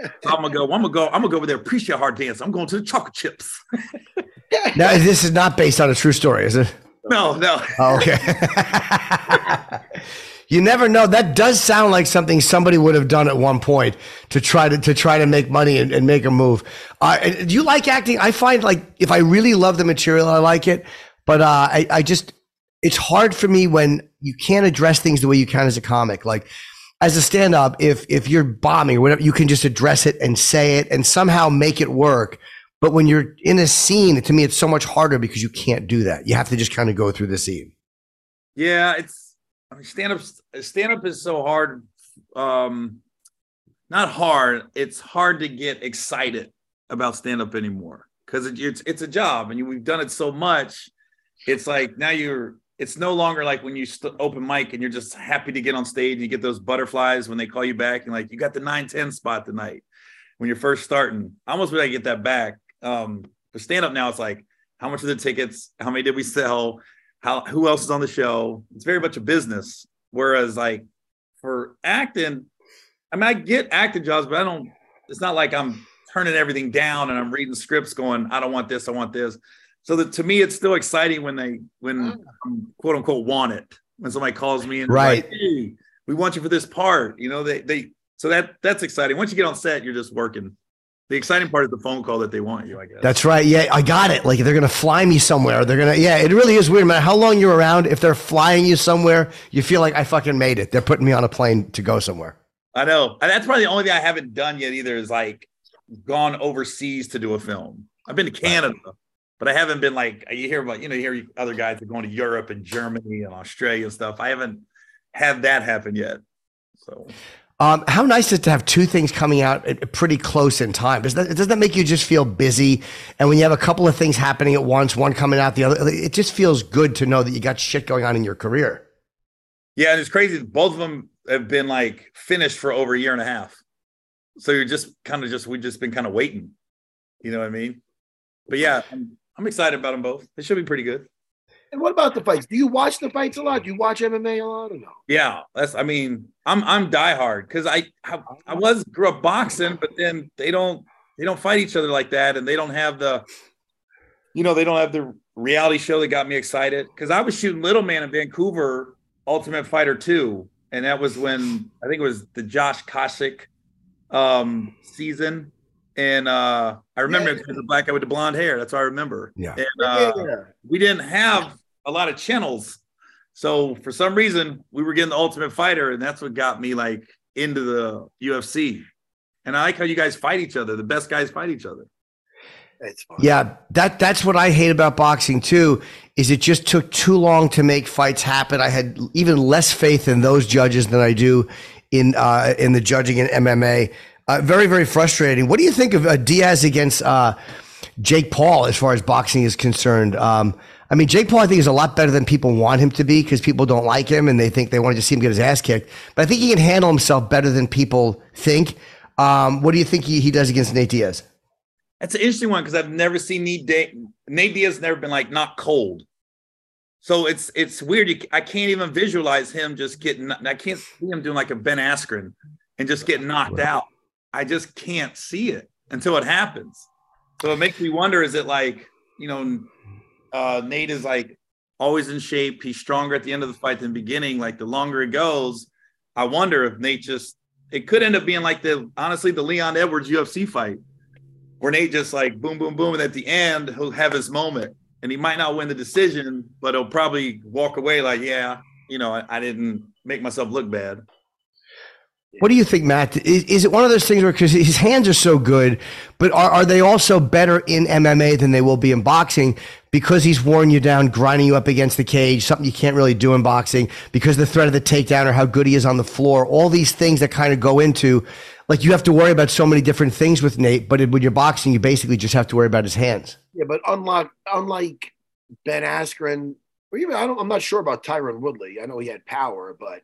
So I'm gonna go. I'm gonna go. I'm gonna go over there. Appreciate hard dance. I'm going to the chocolate chips. Now, this is not based on a true story, is it? No, no. Oh, okay. you never know. That does sound like something somebody would have done at one point to try to to try to make money and, and make a move. Uh, do you like acting? I find like if I really love the material, I like it. But uh, I, I just it's hard for me when you can't address things the way you can as a comic. Like as a stand up, if if you're bombing or whatever, you can just address it and say it and somehow make it work. But when you're in a scene, to me, it's so much harder because you can't do that. You have to just kind of go through the scene. Yeah, it's I mean, stand up. Stand up is so hard. Um, not hard. It's hard to get excited about stand up anymore because it, it's it's a job, and you, we've done it so much. It's like now you're. It's no longer like when you st- open mic and you're just happy to get on stage. and You get those butterflies when they call you back and like you got the nine ten spot tonight when you're first starting. I almost wish I get that back. Um, but stand up now, it's like how much are the tickets? How many did we sell? How who else is on the show? It's very much a business. Whereas like for acting, I mean, I get acting jobs, but I don't. It's not like I'm turning everything down and I'm reading scripts, going, I don't want this, I want this. So that to me, it's still exciting when they when I'm quote unquote want it. When somebody calls me and Right. like, hey, we want you for this part. You know, they they so that that's exciting. Once you get on set, you're just working. The exciting part is the phone call that they want you, I guess. That's right. Yeah, I got it. Like they're gonna fly me somewhere. They're gonna. Yeah, it really is weird, man. How long you're around? If they're flying you somewhere, you feel like I fucking made it. They're putting me on a plane to go somewhere. I know. And that's probably the only thing I haven't done yet either is like gone overseas to do a film. I've been to Canada, but I haven't been like you hear about, you know, you hear other guys are going to Europe and Germany and Australia and stuff. I haven't had that happen yet. So Um, how nice is it to have two things coming out pretty close in time? Does that does that make you just feel busy? And when you have a couple of things happening at once, one coming out, the other, it just feels good to know that you got shit going on in your career. yeah, and it's crazy. Both of them have been like finished for over a year and a half. So you're just kind of just we've just been kind of waiting. You know what I mean? But yeah, I'm, I'm excited about them both. They should be pretty good. And what about the fights? Do you watch the fights a lot? Do you watch MMA a lot or no? Yeah, that's. I mean, I'm I'm diehard because I, I I was grew up boxing, but then they don't they don't fight each other like that, and they don't have the, you know, they don't have the reality show that got me excited because I was shooting Little Man in Vancouver, Ultimate Fighter two, and that was when I think it was the Josh Koscheck um, season, and uh, I remember yeah. the black guy with the blonde hair. That's what I remember. Yeah. And uh, yeah. we didn't have a lot of channels, so for some reason we were getting the Ultimate Fighter, and that's what got me like into the UFC. And I like how you guys fight each other. The best guys fight each other. Yeah, that that's what I hate about boxing too. Is it just took too long to make fights happen? I had even less faith in those judges than I do in uh, in the judging in MMA. Uh, very very frustrating. What do you think of uh, Diaz against uh, Jake Paul as far as boxing is concerned? Um, I mean, Jake Paul, I think, is a lot better than people want him to be because people don't like him and they think they want to just see him get his ass kicked. But I think he can handle himself better than people think. Um, what do you think he, he does against Nate Diaz? That's an interesting one because I've never seen Nate, Day, Nate Diaz never been like not cold. So it's it's weird. You, I can't even visualize him just getting. I can't see him doing like a Ben Askren and just getting knocked out. I just can't see it until it happens. So it makes me wonder: is it like you know, uh, Nate is like always in shape. He's stronger at the end of the fight than beginning. Like the longer it goes, I wonder if Nate just. It could end up being like the honestly the Leon Edwards UFC fight where Nate just like boom, boom, boom. And at the end, he'll have his moment and he might not win the decision, but he'll probably walk away like, yeah, you know, I, I didn't make myself look bad. What do you think, Matt? Is, is it one of those things where because his hands are so good, but are, are they also better in MMA than they will be in boxing because he's worn you down, grinding you up against the cage, something you can't really do in boxing because the threat of the takedown or how good he is on the floor, all these things that kind of go into like you have to worry about so many different things with Nate, but when you're boxing, you basically just have to worry about his hands. Yeah, but unlike unlike Ben Askren, or even I don't, I'm not sure about Tyron Woodley. I know he had power, but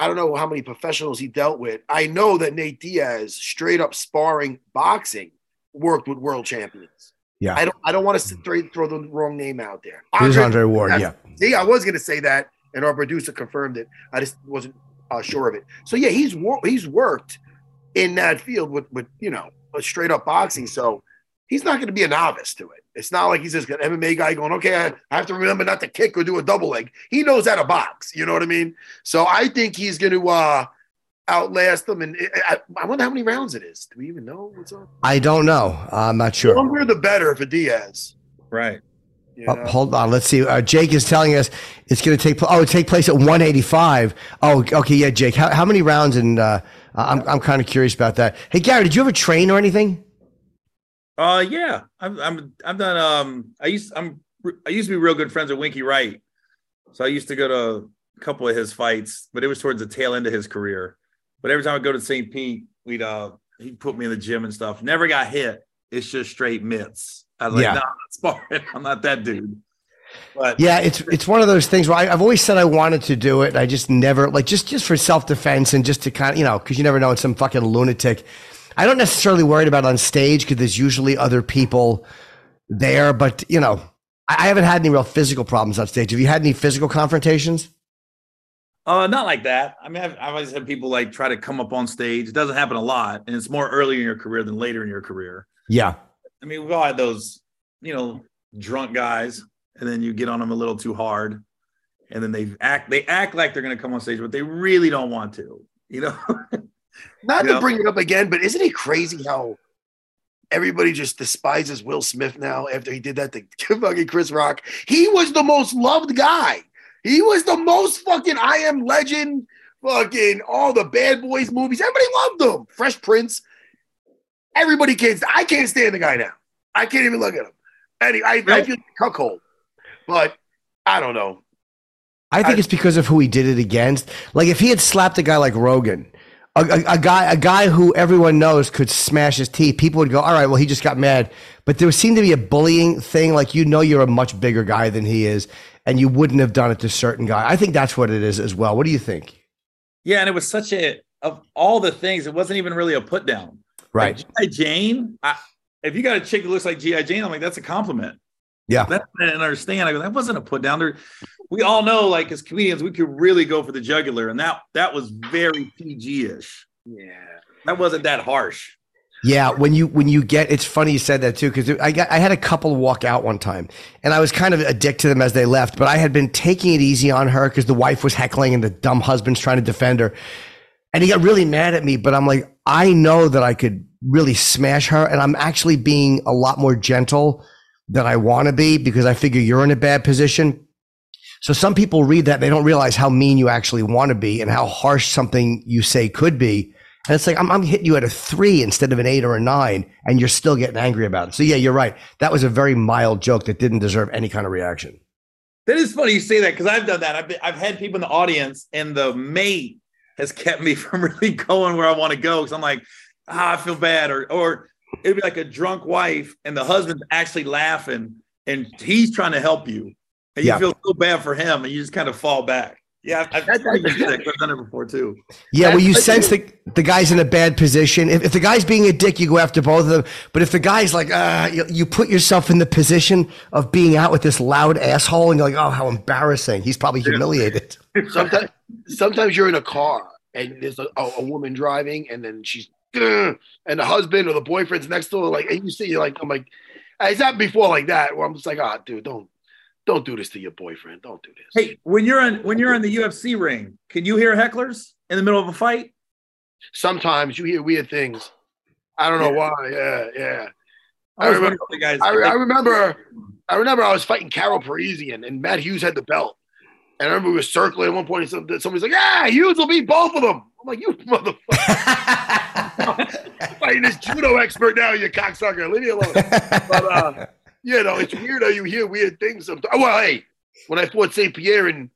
I don't know how many professionals he dealt with. I know that Nate Diaz, straight up sparring boxing, worked with world champions. Yeah, I don't. I don't want to straight throw the wrong name out there. Here's Andre, Andre Ward. Yeah. See, I was going to say that, and our producer confirmed it. I just wasn't uh, sure of it. So yeah, he's he's worked in that field with with you know a straight up boxing. So he's not going to be a novice to it. It's not like he's just an MMA guy going, okay, I, I have to remember not to kick or do a double leg. He knows how to box. You know what I mean? So I think he's going to uh, outlast them. And I, I, wonder how many rounds it is. Do we even know what's up? I don't know. I'm not sure. The longer the better for Diaz. Right. Oh, hold on. Let's see. Uh, Jake is telling us it's going to take. Oh, it take place at 185. Oh, okay. Yeah, Jake. How, how many rounds? And uh, I'm I'm kind of curious about that. Hey, Gary, did you ever train or anything? Uh, yeah. I'm I'm I'm done. Um, I used I'm I used to be real good friends with Winky Wright, so I used to go to a couple of his fights, but it was towards the tail end of his career. But every time I go to St. Pete, we'd uh he'd put me in the gym and stuff. Never got hit. It's just straight mitts. I was yeah. like, nah, not sparring. I'm not that dude. But yeah, it's it's one of those things where I, have always said I wanted to do it. I just never like just just for self defense and just to kind of you know because you never know it's some fucking lunatic. I don't necessarily worried about on stage because there's usually other people there, but you know I, I haven't had any real physical problems on stage. Have you had any physical confrontations? Uh, not like that. I mean, I've, I've, always had people like try to come up on stage. It doesn't happen a lot, and it's more early in your career than later in your career. Yeah. I mean, we've all had those, you know, drunk guys, and then you get on them a little too hard, and then they act they act like they're going to come on stage, but they really don't want to. You know. Not you to know? bring it up again, but isn't it crazy how everybody just despises Will Smith now after he did that to fucking Chris Rock? He was the most loved guy. He was the most fucking I am legend, fucking all the bad boys movies. Everybody loved him. Fresh Prince. Everybody can't. I can't stand the guy now. I can't even look at him. And he, I, I feel cuckold. But I don't know. I think I, it's because of who he did it against. Like if he had slapped a guy like Rogan, a, a, a, guy a guy who everyone knows could smash his teeth, people would go, "All right, well, he just got mad." But there seemed to be a bullying thing. Like you know, you're a much bigger guy than he is, and you wouldn't have done it to certain guy. I think that's what it is as well. What do you think? Yeah, and it was such a of all the things, it wasn't even really a put down. Right. Like, G.I. Jane, I, if you got a chick that looks like G.I. Jane, I'm like, that's a compliment. Yeah. That I didn't understand. I go, that wasn't a put down there. We all know, like as comedians, we could really go for the jugular. And that that was very PG-ish. Yeah. That wasn't that harsh. Yeah, when you when you get it's funny you said that too because I got I had a couple walk out one time and I was kind of a dick to them as they left, but I had been taking it easy on her because the wife was heckling and the dumb husband's trying to defend her, and he got really mad at me. But I'm like, I know that I could really smash her. And I'm actually being a lot more gentle than I want to be because I figure you're in a bad position. So some people read that, they don't realize how mean you actually want to be and how harsh something you say could be. And it's like, I'm, I'm hitting you at a three instead of an eight or a nine, and you're still getting angry about it. So yeah, you're right. That was a very mild joke that didn't deserve any kind of reaction. That is funny you say that because I've done that. I've, been, I've had people in the audience, and the mate has kept me from really going where I want to go because I'm like, ah, I feel bad, or or it'd be like a drunk wife, and the husband's actually laughing, and he's trying to help you, and you Yeah. feel so bad for him, and you just kind of fall back. Yeah, I've, I've, I've done it before too. Yeah, well, you That's- sense the the guy's in a bad position. If, if the guy's being a dick, you go after both of them. But if the guy's like, ah, you, you put yourself in the position of being out with this loud asshole, and you're like, oh, how embarrassing. He's probably humiliated. sometimes sometimes you're in a car and there's a, a, a woman driving and then she's and the husband or the boyfriend's next door like and you see you're like I'm like it's happened before like that where I'm just like ah dude don't don't do this to your boyfriend. Don't do this. Hey, when you're in when you're in the UFC ring, can you hear hecklers in the middle of a fight? sometimes you hear weird things. I don't know why. Yeah yeah. I, I the guys. I, I remember I remember I was fighting Karo Parisyan and Matt Hughes had the belt. And I remember we were circling at one point and somebody's like yeah Hughes will beat both of them. I'm like you motherfucker. Fighting this judo expert now, you cocksucker. Leave me alone. But uh, you know, it's weird how you hear weird things sometimes. Well, hey, when I fought St. Pierre and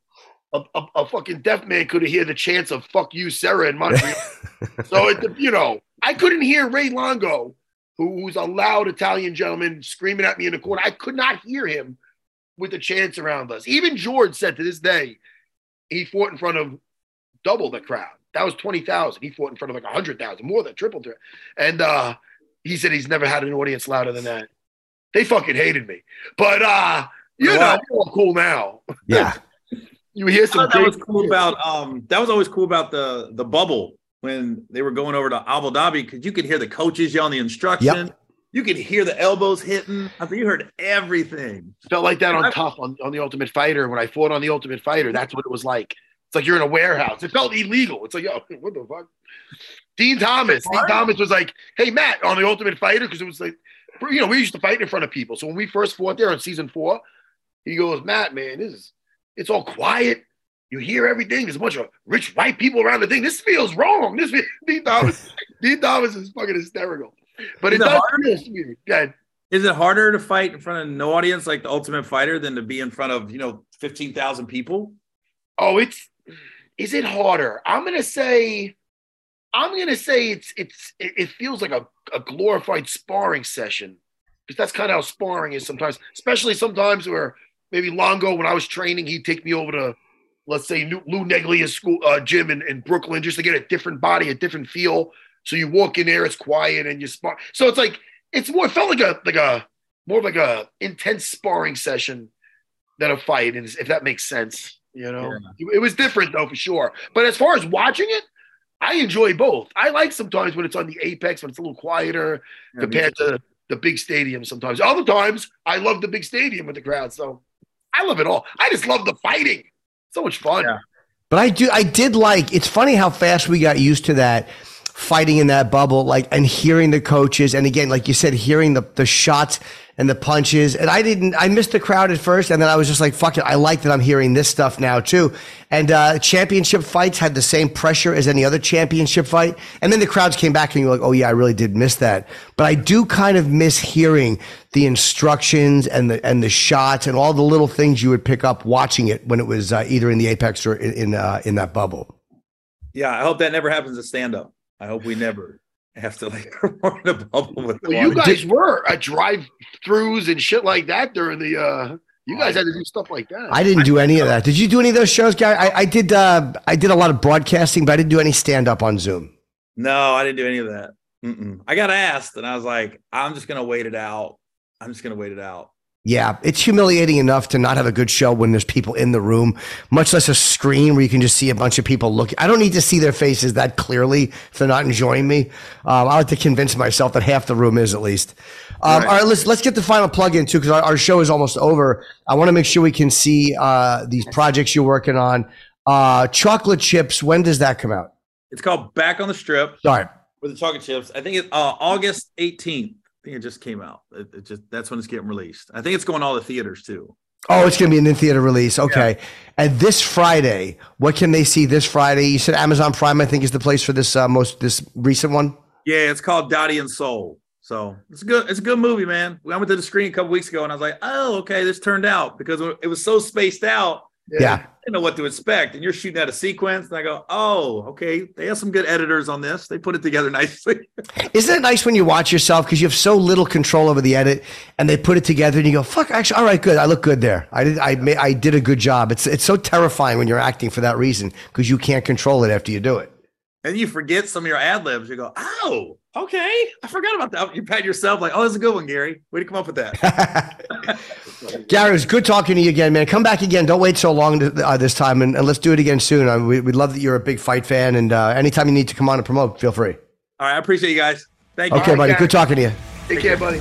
a, a, a fucking deaf man could hear the chants of "fuck you, Serra" in Montreal. so it, you know, I couldn't hear Ray Longo, who, who's a loud Italian gentleman, screaming at me in the corner. I could not hear him with the chants around us. Even George said to this day, he fought in front of double the crowd. That was 20,000. He fought in front of like 100,000, more than triple. And uh, he said he's never had an audience louder than that. They fucking hated me. But, uh, you know, Wow. it's all cool now. yeah. You hear I some that was cool shit. about um that was always cool about the the bubble when they were going over to Abu Dhabi because you could hear the coaches yelling the instruction. You could hear the elbows hitting. I think you heard everything. felt like that on I- tough on, on the Ultimate Fighter. When I fought on the Ultimate Fighter, that's what it was like. It's like you're in a warehouse. It felt illegal. It's like, yo, what the fuck? Dean Thomas. Dean Thomas was like, hey, Matt, on the Ultimate Fighter, because it was like, you know, we used to fight in front of people. So when we first fought there in season four, he goes, Matt, man, this is, it's all quiet. You hear everything. There's a bunch of rich white people around the thing. This feels wrong. This Dean Thomas, Dean Thomas is fucking hysterical. But Is it does hard? feel. Yeah, Is it harder to fight in front of no audience like the Ultimate Fighter than to be in front of you know fifteen thousand people? Oh, it's is it harder? I'm gonna say I'm gonna say it's it's it, feels like a, a glorified sparring session. Because that's kind of how sparring is sometimes, especially sometimes where maybe Longo, when I was training, he'd take me over to let's say Lou Neglia's school uh, gym in, in Brooklyn just to get a different body, a different feel. So you walk in there, it's quiet and you spar. So it's like it's more it felt like a like a more of like a intense sparring session than a fight, and if that makes sense, you know. It was different though for sure. But as far as watching it, I enjoy both. I like sometimes when it's on the apex when it's a little quieter compared to the big stadium. Sometimes other times I love the big stadium with the crowd. So I love it all. I just love the fighting. So much fun. Yeah. But I do, I did like. It's funny how fast we got used to that fighting in that bubble, like and hearing the coaches, and again, like you said, hearing the the shots and the punches. And I didn't, I missed the crowd at first, and then I was just like, "Fuck it!" I like that I'm hearing this stuff now too. And uh, championship fights had the same pressure as any other championship fight, and then the crowds came back, and you're like, "Oh yeah, I really did miss that." But I do kind of miss hearing the instructions and the and the shots and all the little things you would pick up watching it when it was uh, either in the apex or in in, uh, in that bubble. Yeah, I hope that never happens to stand up. I hope we never have to like perform in a bubble with. Well, you guys were at drive throughs and shit like that during the. uh You guys had to do stuff like that. I didn't do any of that. Did you do any of those shows, Gary? I, I did. Uh, I did a lot of broadcasting, but I didn't do any stand up on Zoom. No, I didn't do any of that. Mm-mm. I got asked, and I was like, I'm just gonna wait it out. I'm just gonna wait it out. Yeah, it's humiliating enough to not have a good show when there's people in the room, much less a screen where you can just see a bunch of people looking. I don't need to see their faces that clearly if they're not enjoying me. Um, I like to convince myself that half the room is at least. Um, All right, let's let's get the final plug in too because our, our show is almost over. I want to make sure we can see uh, these projects you're working on. Uh, chocolate chips. When does that come out? It's called Back on the Strip. Sorry. with the chocolate chips. I think it's uh, August 18th. I think it just came out. It, it just that's when it's getting released. I think it's going to all the theaters too. Oh, it's going to be an in theater release. Okay. Yeah. And this Friday, what can they see this Friday? You said Amazon Prime, I think, is the place for this uh, most this recent one. Yeah, it's called Dotty and Soul. So it's a good, it's a good movie, man. I went to the screen a couple weeks ago and I was like, oh, okay, this turned out because it was so spaced out. Yeah. I didn't know what to expect. And you're shooting at a sequence, and I go, oh, okay. They have some good editors on this. They put it together nicely. Isn't it nice when you watch yourself because you have so little control over the edit and they put it together and you go, fuck, actually, all right, good. I look good there. I did, I, I did a good job. It's, it's so terrifying when you're acting for that reason because you can't control it after you do it and you forget some of your ad libs. You go, oh, okay, I forgot about that. You pat yourself like, oh, that's a good one, Gary. Way to come up with that. Gary, it was good talking to you again, man. Come back again. Don't wait so long to, uh, this time, and, and, let's do it again soon. I mean, we, would love that you're a big fight fan, and uh, anytime you need to come on and promote, feel free. All right, I appreciate you guys. Thank you. Okay, right, buddy. Guys. Good talking to you. Take care, buddy.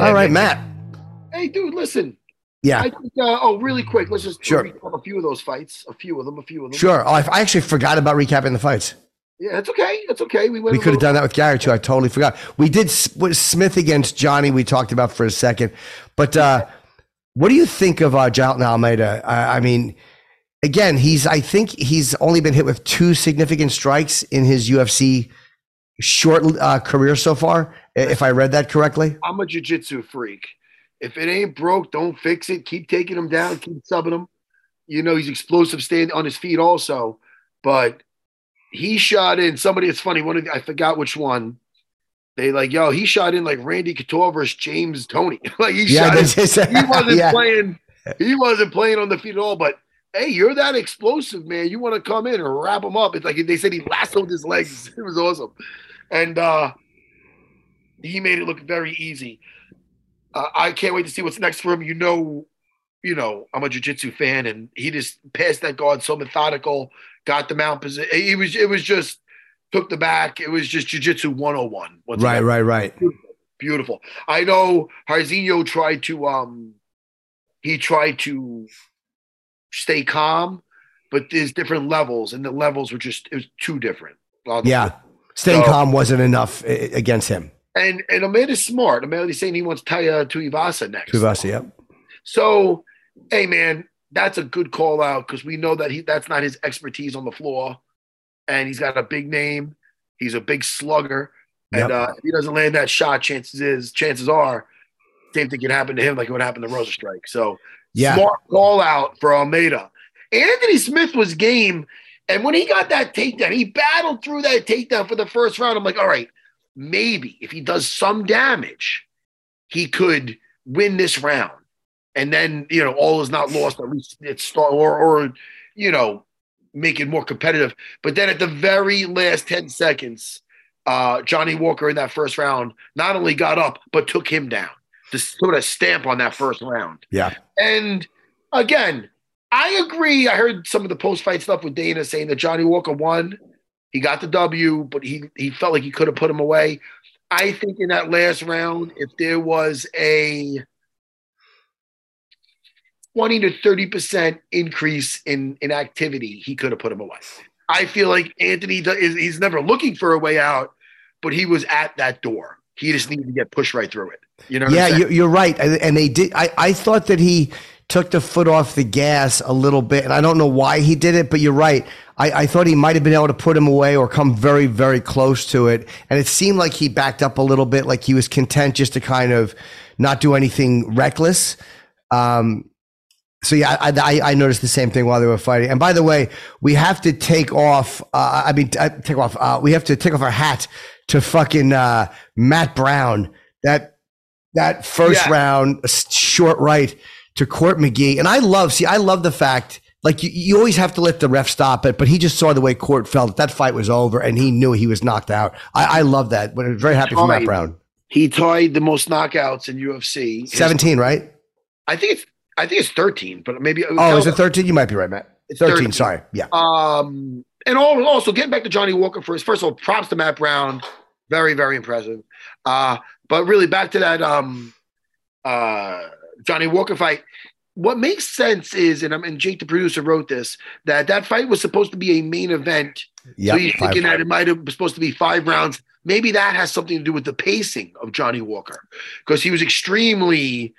All right, Matt. Hey, dude, listen. Yeah. I think, uh, oh, really quick. Let's just sure. recap a few of those fights. A few of them. A few of them. Sure. Oh, I actually forgot about recapping the fights. Yeah, it's okay. It's okay. We, we could have done that with Gary too. I totally forgot. We did Smith against Johnny. We talked about for a second, but uh, what do you think of uh, Jailton Almeida? I, I mean, again, he's. I think he's only been hit with two significant strikes in his UFC short uh, career so far, if I read that correctly. I'm a jiu-jitsu freak. If it ain't broke, don't fix it. Keep taking him down, keep subbing him. You know, he's explosive staying on his feet also. But he shot in somebody, it's funny, one of the, I forgot which one. They like, yo, he shot in like Randy Couture versus James Toney. like he yeah, shot in, he wasn't yeah. playing, he wasn't playing on the feet at all, but hey, you're that explosive, man. You want to come in and wrap him up. It's like they said he lassoed his legs. It was awesome and uh, he made it look very easy. Uh, I can't wait to see what's next for him. You know, you know, I'm a jiu-jitsu fan, and he just passed that guard so methodical, got the mount position. He was, it was just took the back. It was just jiu-jitsu 101. Right, right, right. Beautiful. Beautiful. I know Jairzinho tried to, um, he tried to stay calm, but there's different levels, and the levels were just it was too different. Yeah, Staying so, calm wasn't enough against him. And and Almeida's smart. Almeida's saying he wants Tai Tuivasa next. Tuivasa, yep. So, hey man, that's a good call out because we know that he that's not his expertise on the floor, and he's got a big name. He's a big slugger, and yep. uh, if he doesn't land that shot, chances is chances are same thing can happen to him like what happened to Rozenstruik. So, yeah. smart call out for Almeida. Anthony Smith was game and when he got that takedown, he battled through that takedown for the first round. I'm like, all right, maybe if he does some damage, he could win this round. And then, you know, all is not lost. At least it's start or, or, you know, make it more competitive. But then at the very last 10 seconds, uh, Johnny Walker in that first round not only got up, but took him down to put a stamp on that first round. Yeah. And again, I agree. I heard some of the post fight stuff with Dana saying that Johnny Walker won. He got the W, but he he felt like he could have put him away. I think in that last round, if there was a 20 to 30% increase in, in activity, he could have put him away. I feel like Anthony is he's never looking for a way out, but he was at that door. He just needed to get pushed right through it. You know? Yeah, you're, you're right. And and they did. I, I thought that he took the foot off the gas a little bit, and I don't know why he did it, but you're right. I, I thought he might have been able to put him away or come very, very close to it. And it seemed like he backed up a little bit, like he was content just to kind of not do anything reckless. Um, so yeah, I, I, I noticed the same thing while they were fighting. And by the way, we have to take off. Uh, I mean, uh, take off. Uh, we have to take off our hat to fucking uh, Matt Brown. That that first Yeah. round short right to Court McGee. And I love. See, I love the fact. Like you, you always have to let the ref stop it, but he just saw the way Court felt. That that fight was over, and he knew he was knocked out. I, I love that. But I'm very happy for Matt Brown. He tied the most knockouts in UFC. His- Seventeen, right? I think it's I think it's 13, but maybe Oh, is it thirteen? You might be right, Matt. It's 13, 13. Sorry. Yeah. Um, and all, also getting back to Johnny Walker first. First of all, props to Matt Brown, very very impressive. Uh, but really back to that um, uh, Johnny Walker fight. What makes sense is, and I'm and Jake the producer wrote this that that fight was supposed to be a main event. Yeah. so you're thinking that it might have been supposed to be five rounds. Maybe that has something to do with the pacing of Johnny Walker because he was extremely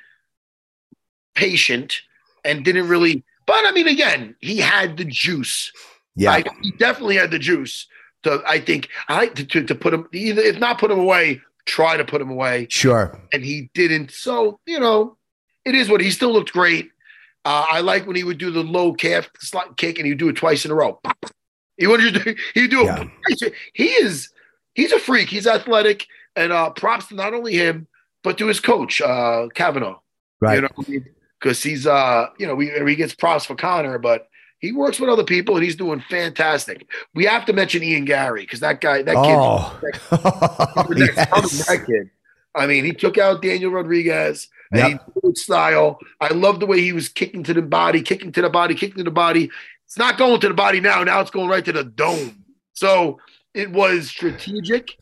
patient and didn't really. But I mean, again, he had the juice. Yeah. He definitely had the juice. To I think I like to, to, to put him either if not put him away, try to put him away, Sure. and he didn't. So you know, it is what he still looked great. Uh, I like when he would do the low calf slot kick and he'd do it twice in a row. He would do he'd do Yeah. it. He is he's a freak. He's athletic, and uh, props to not only him but to his coach uh, Kavanagh. Right. You know, because he's uh you know we he gets props for Conor, but he works with other people and he's doing fantastic. We have to mention Ian Garry because that guy that kid oh. Next, Yes. that kid. I mean, he took out Daniel Rodriguez Yep. style. I love the way he was kicking to the body, kicking to the body, kicking to the body. It's not going to the body now. Now it's going right to the dome. So it was strategic.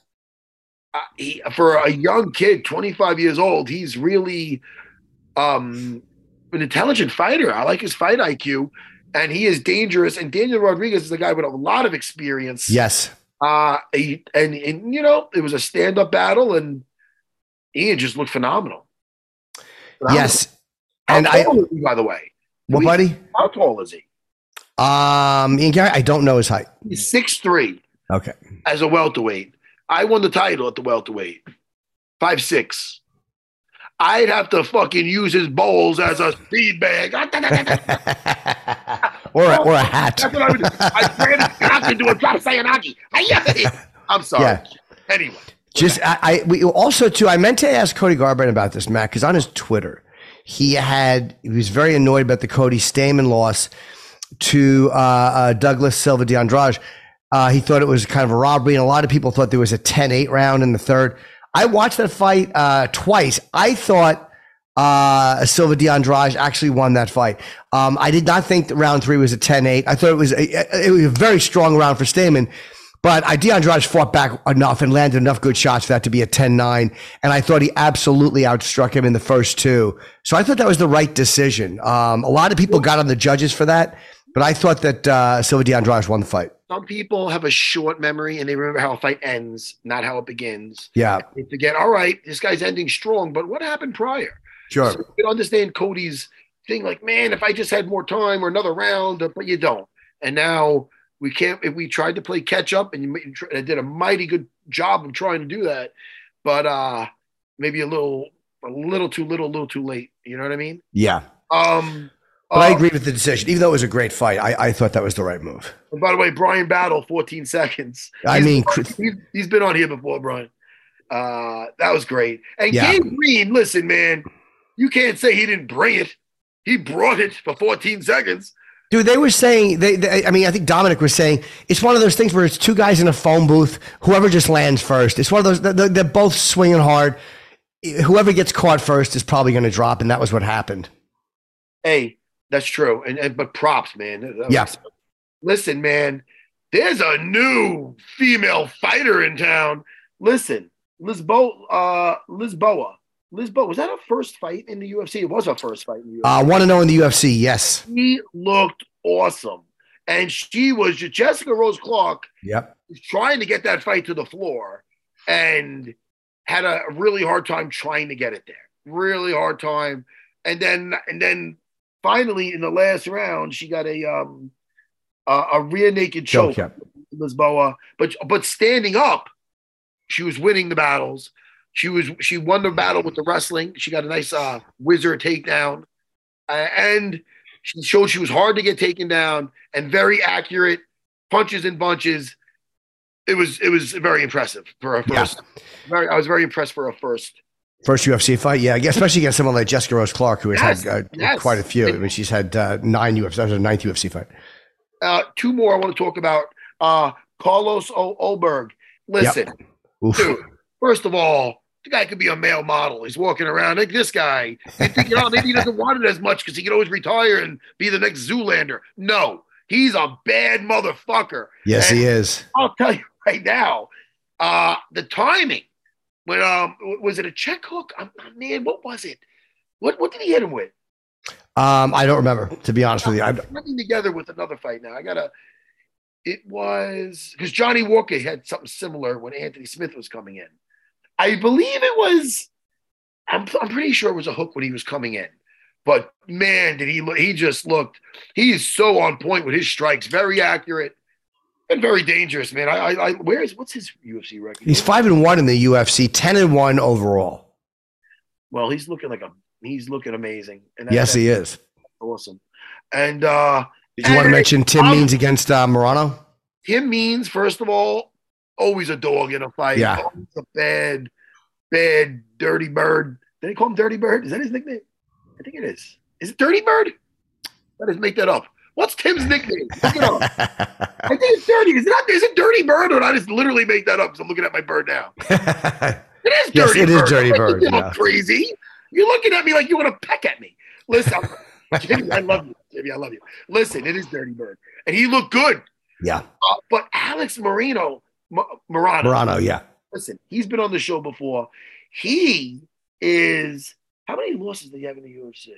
Uh, he, for a young kid, 25 years old, he's really um, an intelligent fighter. I like his fight IQ, and he is dangerous. And Daniel Rodriguez is a guy with a lot of experience. Yes. Uh, he, and, and, you know, it was a stand up battle, and Ian just looked phenomenal. Yes. How And I, is he, by the way? what, we- buddy? How tall is he? Um, Ian Garry, I don't know his height. He's six three Okay. as a welterweight. I won the title at the welterweight, five six. I'd have to fucking use his bowls as a speed bag. or, a, or a hat. That's what I would do. I ran do a drop seoi nage. I'm sorry. Yeah. Anyway, Just I, I we also too. I meant to ask Cody Garbrandt about this, Matt, because on his Twitter, he had he was very annoyed about the Cody Stamann loss to uh, uh, Douglas Silva de Andrade. Uh, he thought it was kind of a robbery, and a lot of people thought there was a 10-8 round in the third. I watched that fight uh, twice. I thought uh, Silva de Andrade actually won that fight. Um, I did not think that round three was a 10-8. I thought it was a, it was a very strong round for Stamann. But I, DeAndrade fought back enough and landed enough good shots for that to be a 10-9. And I thought he absolutely outstruck him in the first two. So I thought that was the right decision. Um, a lot of people got on the judges for that, but I thought that uh, Silva DeAndrade won the fight. some people have a short memory and they remember how a fight ends, not how it begins. Yeah, They forget, all right, this guy's ending strong, but what happened prior? sure. So you can understand Cody's thing, like, man, if I just had more time or another round, but you don't. And now we can't. If we tried to play catch up, and you and did a mighty good job of trying to do that, but uh maybe a little, a little too little, a little too late. You know what I mean? Yeah. Um. But I uh, agree with the decision. Even though it was a great fight, I, I thought that was the right move. and by the way, Bryan Battle, 14 seconds. I He's- mean, he's, he's been on here before, Bryan. Uh, that was great. And Yeah. Gabe Green, listen, man, you can't say he didn't bring it. He brought it for 14 seconds. Dude, they were saying they, they. I mean, I think Dominick was saying it's one of those things where it's two guys in a phone booth. Whoever just lands first. It's one of those. They're, they're both swinging hard. Whoever gets caught first is probably going to drop, and that was what happened. Hey, that's true. And, and but props, man. Yeah. Listen, man, there's a new female fighter in town. Listen, Lisboa, uh, Lisboa. Lisboa, was that a first fight in the UFC? It was her first fight in the UFC. Uh, Want to know in the UFC? Yes. she looked awesome. And she was Jessica Rose Clark Yep. trying to get that fight to the floor. and had a really hard time trying to get it there. Really hard time. And then and then finally in the last round, she got a um a, a rear naked choke, Choke, Lisboa. But but standing up, she was winning the battles. She was she won the battle with the wrestling. She got a nice uh, wizard takedown, uh, and she showed she was hard to get taken down and very accurate punches and bunches. It was it was very impressive for a Yeah. first. Very, I was very impressed for a first. First UFC fight, yeah, especially against someone like Jessica Rose Clark, who has Yes, had uh, yes. quite a few. I mean, she's had uh, nine UFC. That was her ninth UFC fight. Uh, two more I want to talk about. Uh, Carlos o- Ulberg. Listen, Oof. dude. First of all, the guy could be a male model. He's walking around like this guy. You think, you know, maybe he doesn't want it as much because he could always retire and be the next Zoolander. No, he's a bad motherfucker. Yes, And he is. I'll tell you right now, uh, the timing. When um, was it a check hook? Um, man, what was it? What what did he hit him with? Um, I don't remember, to be honest with you. I'm putting together with another fight now. I gotta. It was because Johnny Walker had something similar when Anthony Smith was coming in. I believe it was. I'm I'm pretty sure it was a hook when he was coming in, but man, did he look? He just looked. He is so on point with his strikes, very accurate and very dangerous, man. I, I, I where is what's his UFC record? he's five and one in the UFC, ten and one overall. Well, he's looking like a. He's looking amazing. And Yes, he is. awesome. And uh Did you want to mention Tim um, Means against uh, Morono? Tim Means, first of all, always a dog in a fight. Yeah. Always a bad, bad, dirty bird. Did they call him Dirty Bird? Is that his nickname? I think it is. Is it Dirty Bird? Let us make that up. What's Tim's nickname? Look it up. I think it's Dirty. Is it not? Is it Dirty Bird, or did I just literally make that up? Because I'm looking at my bird now. It is Yes, Dirty it is Bird. Dirty Like, Bird, You yeah. crazy. You're looking at me like you want to peck at me. Listen, Jimmy, I love you. Jimmy, I love you. Listen, it is Dirty Bird, and he looked good. yeah, Uh, but Alex Marino, Morono, Morono. Yeah, listen, he's been on the show before. He is how many losses do you have in the UFC?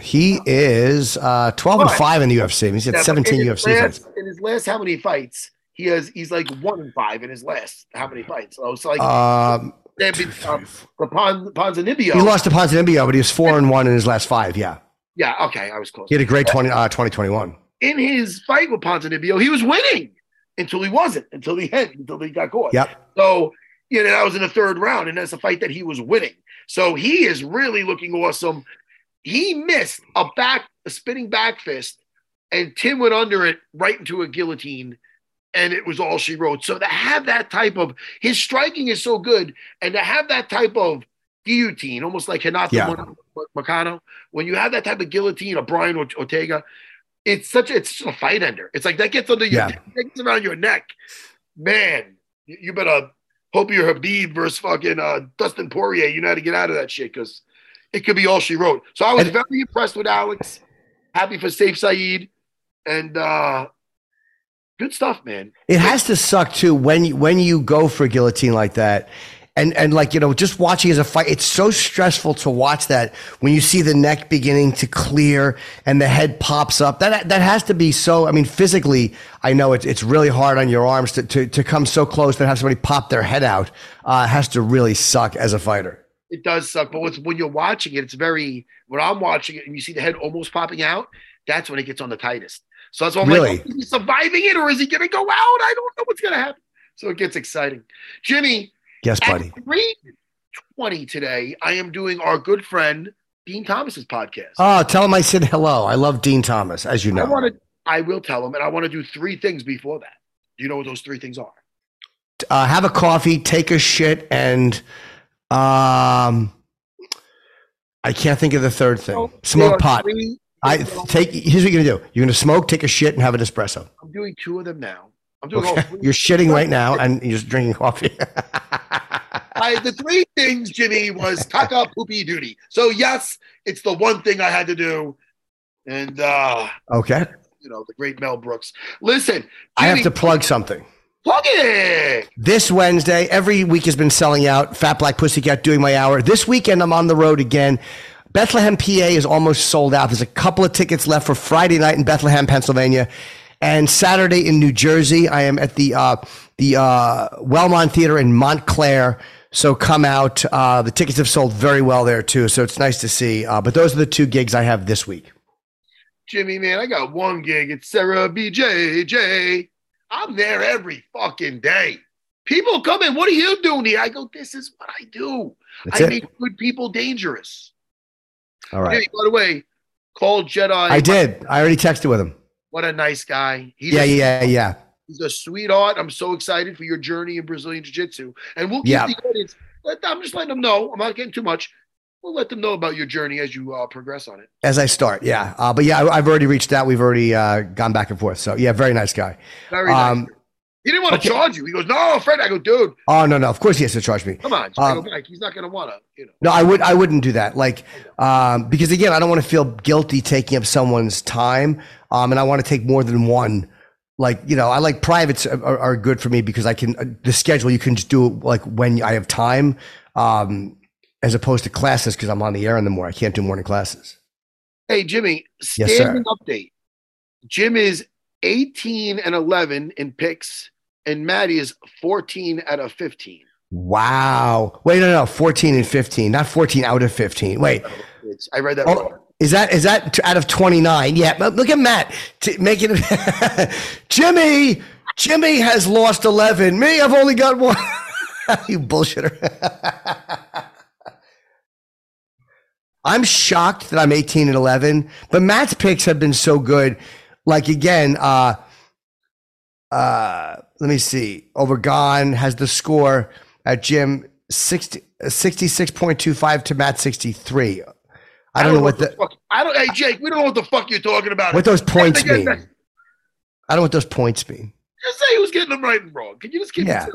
he is uh, twelve and five in the UFC. He's had seventeen in UFC last, fights. In his last how many fights? He has he's like one and five in his last how many fights? So it's like Um, been, um, the Pon, Ponzinibbio. he lost to Ponzinibbio, but he was four and one in his last five. Yeah, Yeah, okay, I was close. he had a great 20, uh, 2021. in his fight with Ponzinibbio, he was winning until he wasn't, until the end, until he got caught. Yep. So, you know, that was in the third round, and that's a fight that he was winning. So he is really looking awesome. He missed a back, a spinning back fist, and Tim went under it right into a guillotine, and it was all she wrote. So to have that type of his striking is so good, and to have that type of guillotine, almost like Renato Yeah. Moicano, when you have that type of guillotine, or Brian Ort- Ortega, it's such a, it's just a fight ender. It's like that gets under your Yeah. that gets around your neck. Man, you, better hope you're Khabib versus fucking uh, Dustin Poirier. You know how to get out of that shit because it could be all she wrote. So I was And- very impressed with Alex. Happy for Safe Saeed. And uh good stuff, man. It has to suck too when you, when you go for guillotine like that, and and like you know just watching as a fight. It's so stressful to watch that when you see the neck beginning to clear and the head pops up. That that has to be so. I mean, physically, I know it's it's really hard on your arms to to, to come so close to have somebody pop their head out. Uh, has to really suck as a fighter. It does suck, but what's, when you're watching it, it's very. When I'm watching it and you see the head almost popping out, that's when it gets on the tightest. So that's why I'm Really? like, is he surviving it or is he going to go out? I don't know what's going to happen. So it gets exciting. Jimmy, Yes, buddy. at 320 today, I am doing our good friend Dean Thomas's podcast. Oh, tell him I said hello. I love Dean Thomas, as you I know. want to. I will tell him, and I want to do three things before that. Do you know what those three things are? uh, have a coffee, take a shit, and um, I can't think of the third thing. There Smoke pot. I take. Here's what you're gonna do. You're gonna smoke, take a shit, and have an espresso. I'm doing two of them now. I'm doing all Okay. three. You're shitting right now, and you're just drinking coffee. I, the three things, Jimmy, was taka poopy duty. So yes, it's the one thing I had to do, and uh, okay. you know the great Mel Brooks. Listen, I have to plug something. plug it. This Wednesday, every week has been selling out. Fat Black Pussycat doing my hour. This weekend, I'm on the road again. Bethlehem, PA is almost sold out. There's a couple of tickets left for Friday night in Bethlehem, Pennsylvania. And Saturday in New Jersey, I am at the uh, the uh, Wellmont Theater in Montclair. So come out. Uh, the tickets have sold very well there too. So it's nice to see. Uh, but those are the two gigs I have this week. Jimmy, man, I got one gig. It's Serra BJJ. I'm there every fucking day. People come in. What are you doing here? I go, this is what I do. That's I it. make good people dangerous. All right. Hey, by the way, call Jedi. I did. I already texted with him. What a nice guy. He's Yeah, a, yeah, yeah. He's a sweetheart. I'm so excited for your journey in Brazilian Jiu Jitsu. And we'll keep Yeah. the audience. Let, I'm just letting them know. I'm not getting too much. We'll let them know about your journey as you uh, progress on it. As I start, yeah. Uh, but yeah, I, I've already reached out. We've already uh, gone back and forth. So yeah, very nice guy. Very nice. He didn't want to okay. charge you. He goes, no, Fred. I go, dude, oh no, no. Of course he has to charge me. come on. Um, go. He's not going to want to, you know. No, I would. I wouldn't do that. Like, um, because again, I don't want to feel guilty taking up someone's time. Um, and I want to take more than one. Like, you know, I like privates are, are- good for me because I can uh, the schedule. You can just do it like when I have time, um, as opposed to classes because I'm on the air in the morning. I can't do morning classes. Hey, Jimmy, Yes, standing update. Jim is 18 and 11 in picks, and Maddie is 14 out of 15. Wow. Wait, no, no, 14 and 15, not 14 out of 15. Wait. It's, I read that wrong. Oh, is that is that out of 29? Yeah, but look at Matt t- making it. Jimmy, Jimmy has lost 11. Me, I've only got one. you bullshitter. I'm shocked that I'm 18 and 11, but Matt's picks have been so good. Like again, uh, uh, let me see. Overgone has the score at Jim 60, 66.25 to Matt 63. I don't know what the fuck. I don't. Hey, Jake, we don't know what the fuck you're talking about. what those points mean. that- I don't know what those points mean. Just say who's getting them right and wrong. Can you just keep Yeah.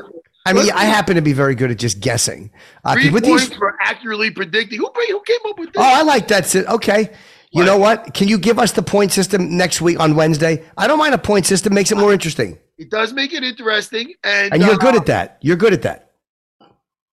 I mean, I happen to be very good at just guessing. Uh, Three with points these, for accurately predicting. Who who came up with this? oh, I like that. Okay. You What? know what? Can you give us the point system next week on Wednesday? I don't mind a point system; makes it more interesting. It does make it interesting, and, And you're uh, good at that. You're good at that.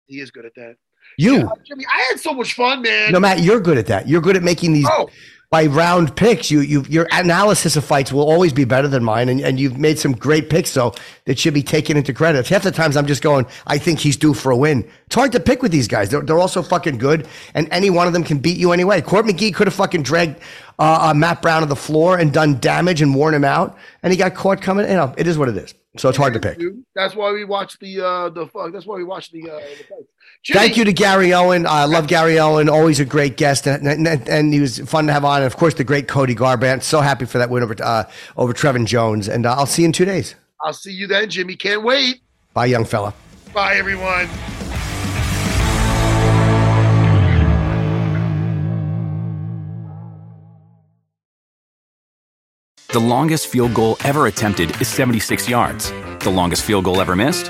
He is good at that. You, Yeah, Jimmy, I had so much fun, man. no, Matt, you're good at that. You're good at making these Oh, by round picks. You, you, your analysis of fights will always be better than mine, and, and you've made some great picks. So that should be taken into credit. Half the times I'm just going, I think he's due for a win. It's hard to pick with these guys. They're, they're also fucking good, and any one of them can beat you anyway. Court McGee could have fucking dragged uh, uh, Matt Brown to the floor and done damage and worn him out, and he got caught coming. You know, it is what it is. So it's hard to pick. That's why we watch the uh the fuck. That's why we watch the uh. The. Jimmy, Thank you to Gary Owen. I love Gary Owen. Always a great guest, and, and, and he was fun to have on. And of course, the great Cody Garbrandt. So happy for that win over uh, over Trevin Jones. And uh, I'll see you in two days. I'll see you then, Jimmy. Can't wait. Bye, young fella. Bye, everyone. The longest field goal ever attempted is 76 yards. The longest field goal ever missed?